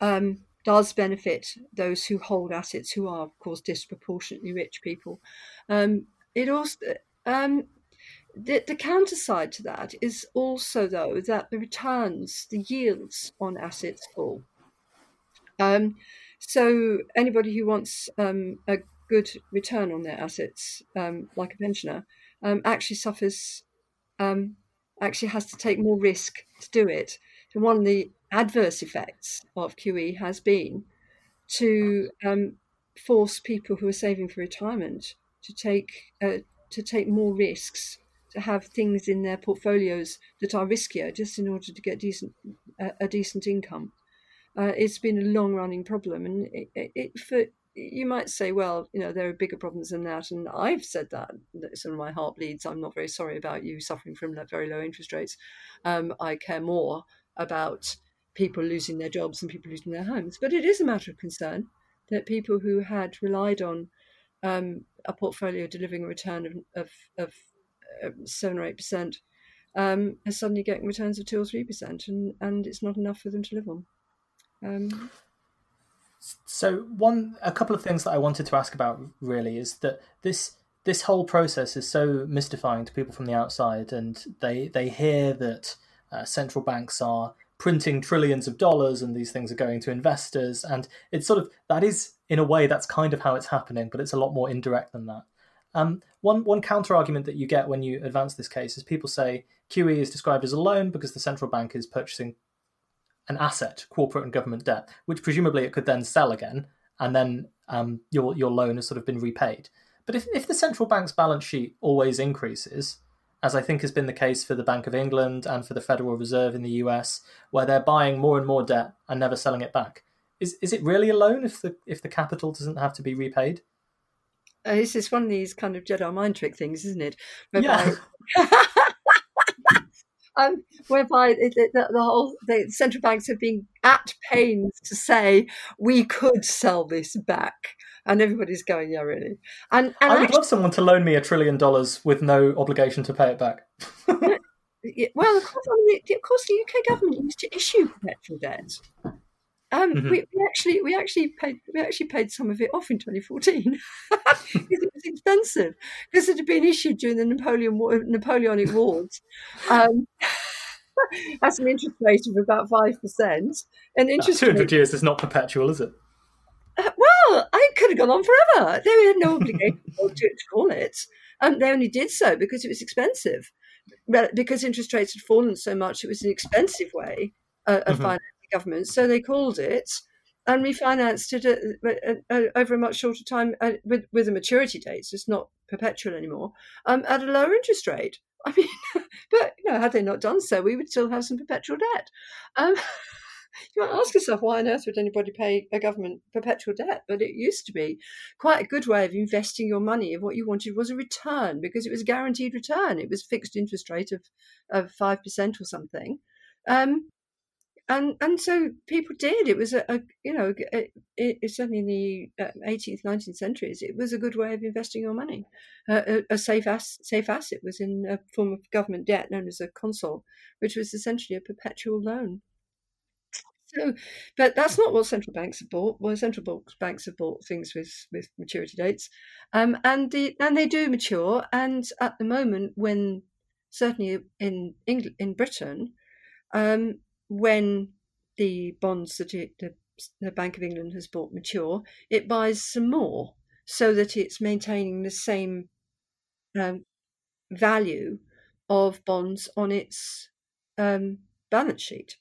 um, does benefit those who hold assets, who are of course disproportionately rich people. Um, it also um, the, the counter side to that is also though that the returns, the yields on assets fall. Um, so anybody who wants um, a good return on their assets, um, like a pensioner, um, actually suffers, um, actually has to take more risk to do it. And one of the adverse effects of QE has been to um, force people who are saving for retirement to take uh, to take more risks, to have things in their portfolios that are riskier, just in order to get decent uh, a decent income. Uh, it's been a long running problem, and it, it, for you might say, well, you know, there are bigger problems than that. And I've said that. Some of my heart bleeds. I'm not very sorry about you suffering from very low interest rates. Um, I care more about people losing their jobs and people losing their homes. But it is a matter of concern that people who had relied on um, a portfolio delivering a return of, of, of uh, seven or eight percent um, are suddenly getting returns of two or three percent, and, and it's not enough for them to live on. Um, so one, a couple of things that I wanted to ask about really is that this this whole process is so mystifying to people from the outside, and they they hear that uh, central banks are printing trillions of dollars and these things are going to investors, and it's sort of that is in a way that's kind of how it's happening, but it's a lot more indirect than that. Um, one one counter argument that you get when you advance this case is people say QE is described as a loan because the central bank is purchasing an asset, corporate and government debt, which presumably it could then sell again, and then um, your your loan has sort of been repaid. But if, if the central bank's balance sheet always increases, as I think has been the case for the Bank of England and for the Federal Reserve in the US, where they're buying more and more debt and never selling it back, is is it really a loan if the if the capital doesn't have to be repaid? Uh, this is one of these kind of Jedi mind trick things, isn't it? Whereby, Yeah. [laughs] um, whereby it, it, the, the whole the central banks have been at pains to say we could sell this back, and everybody's going, yeah, really. And and I would actually, love someone to loan me a trillion dollars with no obligation to pay it back. [laughs] Yeah, well, of course, I mean, the- of course, the UK government used to issue perpetual debt. Um, Mhm. we, we actually we actually paid we actually paid some of it off in 2014 because [laughs] it was expensive because it had been issued during the Napoleon War, Napoleonic Wars. Um, [laughs] that's an interest rate of about five percent. An interest Two rate years is not perpetual, is it? Uh, well, I could have gone on forever. They had no obligation to, to call it. Um, they only did so because it was expensive. Because interest rates had fallen so much, it was an expensive way uh, of Mhm. financing government. So they called it and refinanced it uh, uh, uh, over a much shorter time with, with a maturity date. So it's not perpetual anymore um, at a lower interest rate. [laughs] I mean, [laughs] but you know, had they not done so, we would still have some perpetual debt. Um, [laughs] you might ask yourself why on earth would anybody pay a government perpetual debt? But it used to be quite a good way of investing your money. If what you wanted was a return, because it was a guaranteed return, it was fixed interest rate of of five percent or something. Um, and and so people did. It was a, a you know it, it, certainly in the uh, eighteenth, nineteenth centuries, it was a good way of investing your money. Uh, a, a safe ass, safe asset was in a form of government debt known as a consol, which was essentially a perpetual loan. But that's not what central banks have bought. Well, central bank- banks have bought things with, with maturity dates, um, and the and they do mature. And at the moment, when certainly in England, in Britain, um, when the bonds that it, the, the Bank of England has bought mature, it buys some more so that it's maintaining the same um, value of bonds on its um, balance sheet.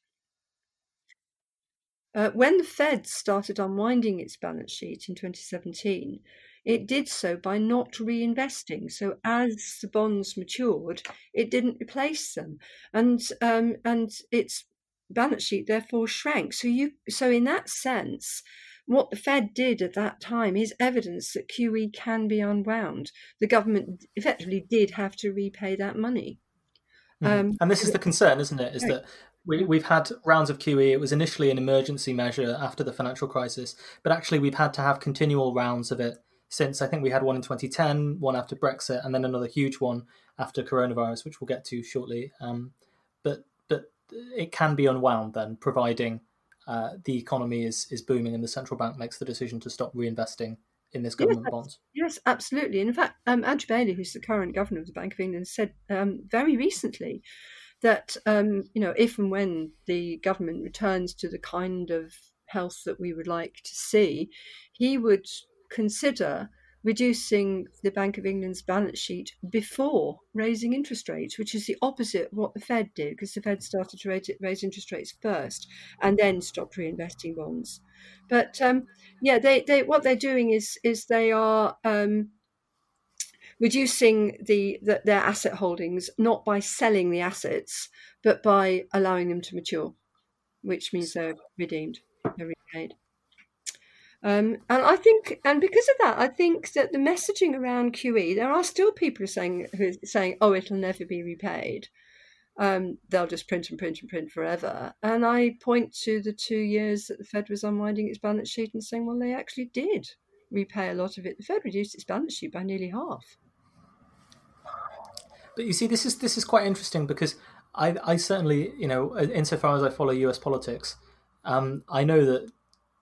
Uh, when the Fed started unwinding its balance sheet in 2017, it did so by not reinvesting. So as the bonds matured, it didn't replace them, and um, and its balance sheet therefore shrank. So you so in that sense, what the Fed did at that time is evidence that QE can be unwound. The government effectively did have to repay that money. Mhm. Um, and this is the concern, isn't it? Is Right. that we, we've had rounds of QE. It was initially an emergency measure after the financial crisis, but actually we've had to have continual rounds of it since. I think we had one in 2010, one after Brexit, and then another huge one after coronavirus, which we'll get to shortly. Um, but but it can be unwound then, providing uh, the economy is is booming and the central bank makes the decision to stop reinvesting in this government bonds. Yes, absolutely. And in fact, um, Andrew Bailey, who's the current governor of the Bank of England, said um, very recently that um, you know if and when the government returns to the kind of health that we would like to see, he would consider reducing the Bank of England's balance sheet before raising interest rates, which is the opposite of what the Fed did, because the Fed started to raise, raise interest rates first and then stopped reinvesting bonds. But um, yeah, they, they what they're doing is is they are um, reducing the, the their asset holdings not by selling the assets, but by allowing them to mature, which means they're redeemed, they're repaid. Um, and I think, and because of that, I think that the messaging around QE, there are still people who are saying who are saying, "Oh, it'll never be repaid." Um, they'll just print and print and print forever. And I point to the two years that the Fed was unwinding its balance sheet and saying, "Well, they actually did repay a lot of it. The Fed reduced its balance sheet by nearly half." But you see, this is this is quite interesting because I, I certainly, you know, insofar as I follow U.S. politics, um, I know that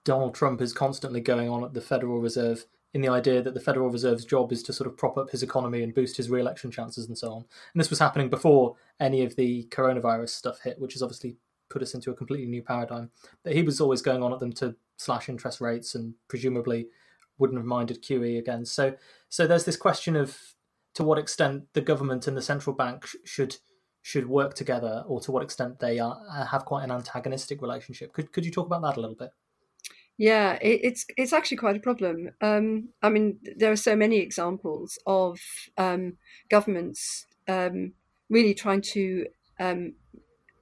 Donald Trump is constantly going on at the Federal Reserve in the idea that the Federal Reserve's job is to sort of prop up his economy and boost his re-election chances and so on. And this was happening before any of the coronavirus stuff hit, which has obviously put us into a completely new paradigm. But he was always going on at them to slash interest rates and presumably wouldn't have minded QE again. So, so there's this question of to what extent the government and the central bank sh- should should work together, or to what extent they are uh, have quite an antagonistic relationship. Could could you talk about that a little bit? Yeah, it, it's it's actually quite a problem. Um, I mean, there are so many examples of um, governments um, really trying to um,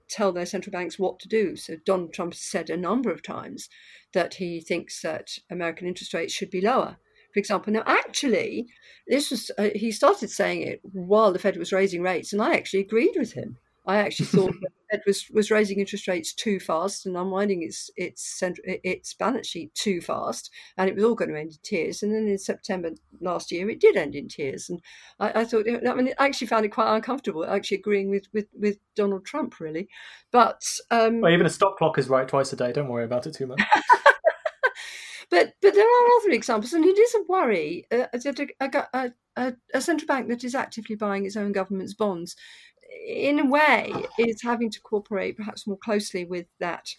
tell their central banks what to do. So Donald Trump said a number of times that he thinks that American interest rates should be lower. For example, now actually, this was uh, he started saying it while the Fed was raising rates, and I actually agreed with him. I actually [laughs] thought that the Fed was, was raising interest rates too fast and unwinding its its its balance sheet too fast, and it was all going to end in tears. And then in September last year, it did end in tears. And I, I thought, I mean, I actually found it quite uncomfortable, actually agreeing with with, with Donald Trump, really. But um, well, even a stock clock is right twice a day. Don't worry about it too much. [laughs] but but there are other examples, and it is a worry uh, that a, a, a, central bank that is actively buying its own government's bonds in a way, is having to cooperate perhaps more closely with that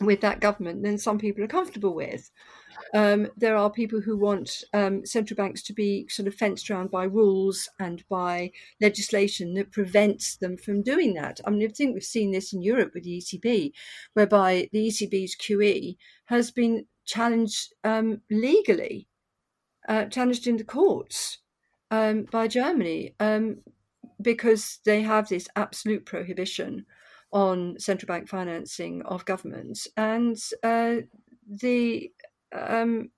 with that government than some people are comfortable with. Um, there are people who want um, central banks to be sort of fenced around by rules and by legislation that prevents them from doing that. I mean, I think we've seen this in Europe with the ECB, whereby the ECB's QE has been challenged um, legally, uh, challenged in the courts um, by Germany. Um, because they have this absolute prohibition on central bank financing of governments, and uh, the um,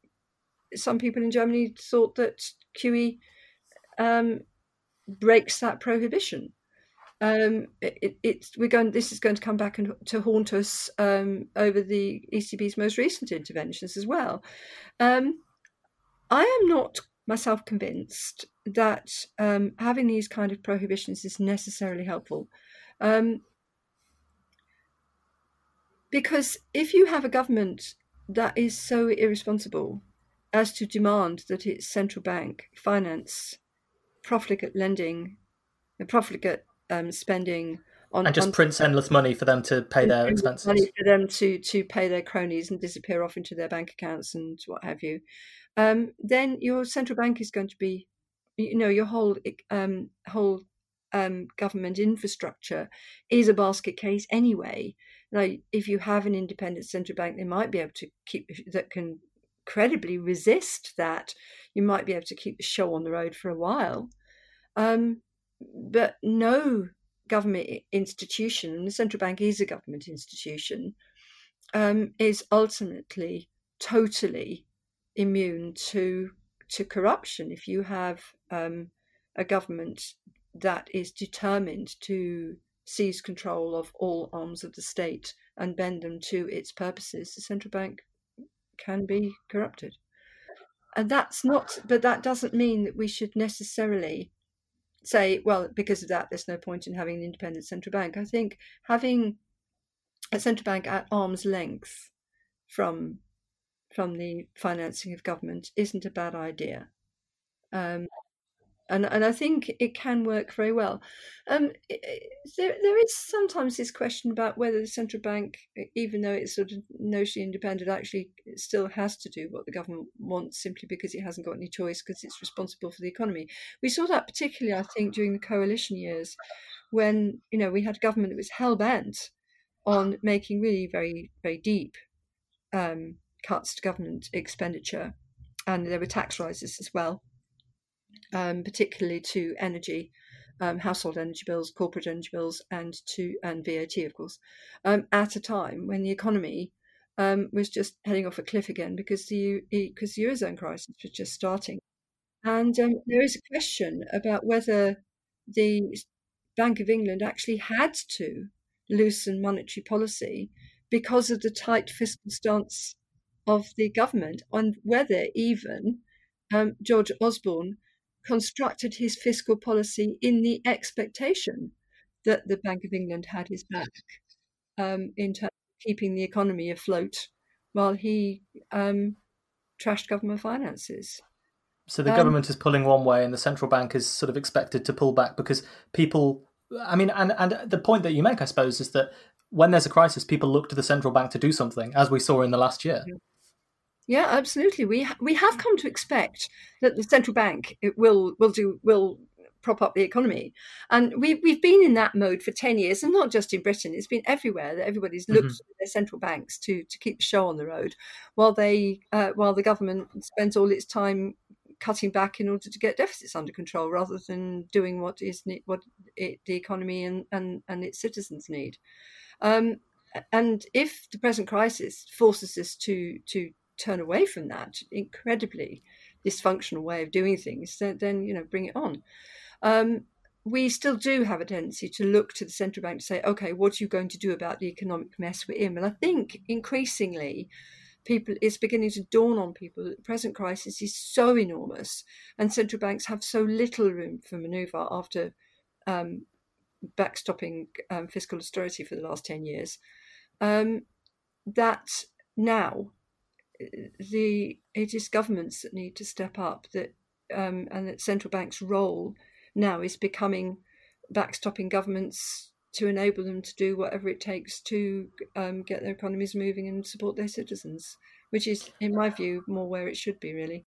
some people in Germany thought that QE um, breaks that prohibition. Um, it, it's we're going. This is going to come back and to haunt us um, over the ECB's most recent interventions as well. Um, I am not myself convinced that um, having these kind of prohibitions is necessarily helpful. Um, because if you have a government that is so irresponsible as to demand that its central bank finance profligate lending, profligate um, spending on and just on, prints endless money for them to pay their expenses, money for them to to pay their cronies and disappear off into their bank accounts and what have you, um, then your central bank is going to be, you know, your whole um, whole um, government infrastructure is a basket case anyway. Now, if you have an independent central bank, they might be able to keep that can credibly resist that. You might be able to keep the show on the road for a while. Um, but no government institution, and the central bank is a government institution, um, is ultimately totally immune to to corruption. If you have um, a government that is determined to seize control of all arms of the state and bend them to its purposes, the central bank can be corrupted. And that's not, but that doesn't mean that we should necessarily say, well, because of that, there's no point in having an independent central bank. I think having a central bank at arm's length from from the financing of government isn't a bad idea. Um, and, and I think it can work very well. Um, there, there is sometimes this question about whether the central bank, even though it's sort of notionally independent, actually still has to do what the government wants simply because it hasn't got any choice because it's responsible for the economy. We saw that particularly, I think, during the coalition years, when you know we had a government that was hell bent on making really very very deep um, cuts to government expenditure, and there were tax rises as well, um, particularly to energy, um, household energy bills, corporate energy bills, and to and VAT, of course, um, at a time when the economy um, was just heading off a cliff again because the because the eurozone crisis was just starting, and um, there is a question about whether the Bank of England actually had to loosen monetary policy because of the tight fiscal stance of the government and whether even um, George Osborne constructed his fiscal policy in the expectation that the Bank of England had his back um, in terms of keeping the economy afloat while he um, trashed government finances. So the government is pulling one way, and the central bank is sort of expected to pull back because people. I mean, and and the point that you make, I suppose, is that when there's a crisis, people look to the central bank to do something, as we saw in the last year. Yeah, absolutely. We ha- we have come to expect that the central bank will will do will prop up the economy. And we've, we've been in that mode for 10 years, and not just in Britain, it's been everywhere that everybody's looked mm-hmm. at their central banks to, to keep the show on the road while they uh, while the government spends all its time cutting back in order to get deficits under control rather than doing what is what it, the economy and, and, and its citizens need. Um, and if the present crisis forces us to to turn away from that incredibly dysfunctional way of doing things, then, then you know bring it on. Um, we still do have a tendency to look to the central bank to say, okay, what are you going to do about the economic mess we're in? And I think increasingly, people it's beginning to dawn on people that the present crisis is so enormous, and central banks have so little room for manoeuvre after um, backstopping um, fiscal austerity for the last ten years. Um, that now the it is governments that need to step up that um, and that central banks' role now is becoming backstopping governments to enable them to do whatever it takes to um, get their economies moving and support their citizens, which is, in my view, more where it should be really.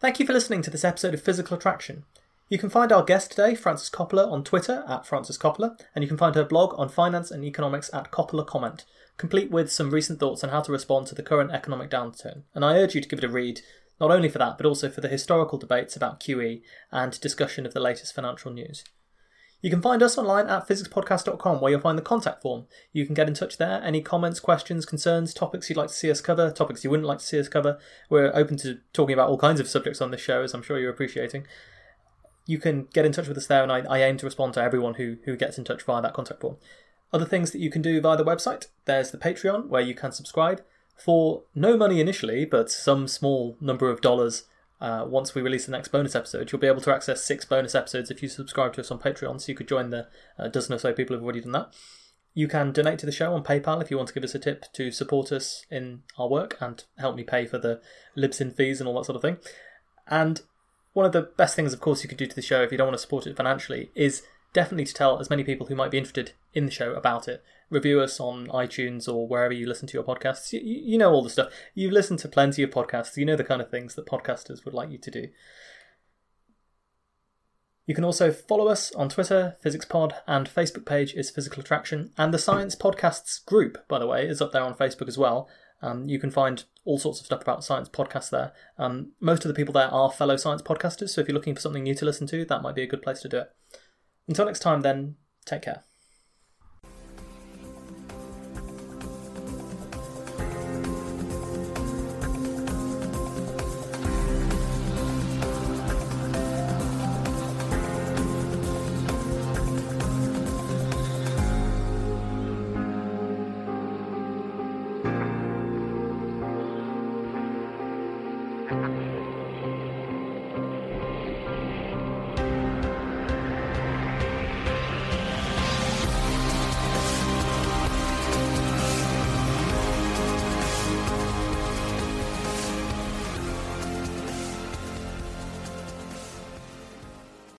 Thank you for listening to this episode of Physical Attraction. You can find our guest today, Frances Coppola, on Twitter at Frances Coppola, and you can find her blog on finance and economics at Coppola Comment complete with some recent thoughts on how to respond to the current economic downturn. And I urge you to give it a read, not only for that, but also for the historical debates about QE and discussion of the latest financial news. You can find us online at physicspodcast.com where you'll find the contact form. You can get in touch there. Any comments, questions, concerns, topics you'd like to see us cover, topics you wouldn't like to see us cover. We're open to talking about all kinds of subjects on this show, as I'm sure you're appreciating. You can get in touch with us there, and I, I aim to respond to everyone who, who gets in touch via that contact form. Other things that you can do via the website there's the Patreon, where you can subscribe for no money initially, but some small number of dollars. Uh, once we release the next bonus episode, you'll be able to access six bonus episodes if you subscribe to us on Patreon. So you could join the uh, dozen or so people who've already done that. You can donate to the show on PayPal if you want to give us a tip to support us in our work and help me pay for the Libsyn fees and all that sort of thing. And one of the best things, of course, you can do to the show if you don't want to support it financially is definitely to tell as many people who might be interested in the show about it. Review us on iTunes or wherever you listen to your podcasts. You, you know all the stuff. You've listened to plenty of podcasts. You know the kind of things that podcasters would like you to do. You can also follow us on Twitter, PhysicsPod, and Facebook page is Physical Attraction. And the Science Podcasts group, by the way, is up there on Facebook as well. Um, you can find all sorts of stuff about science podcasts there. Um, most of the people there are fellow science podcasters, so if you're looking for something new to listen to, that might be a good place to do it. Until next time, then, take care.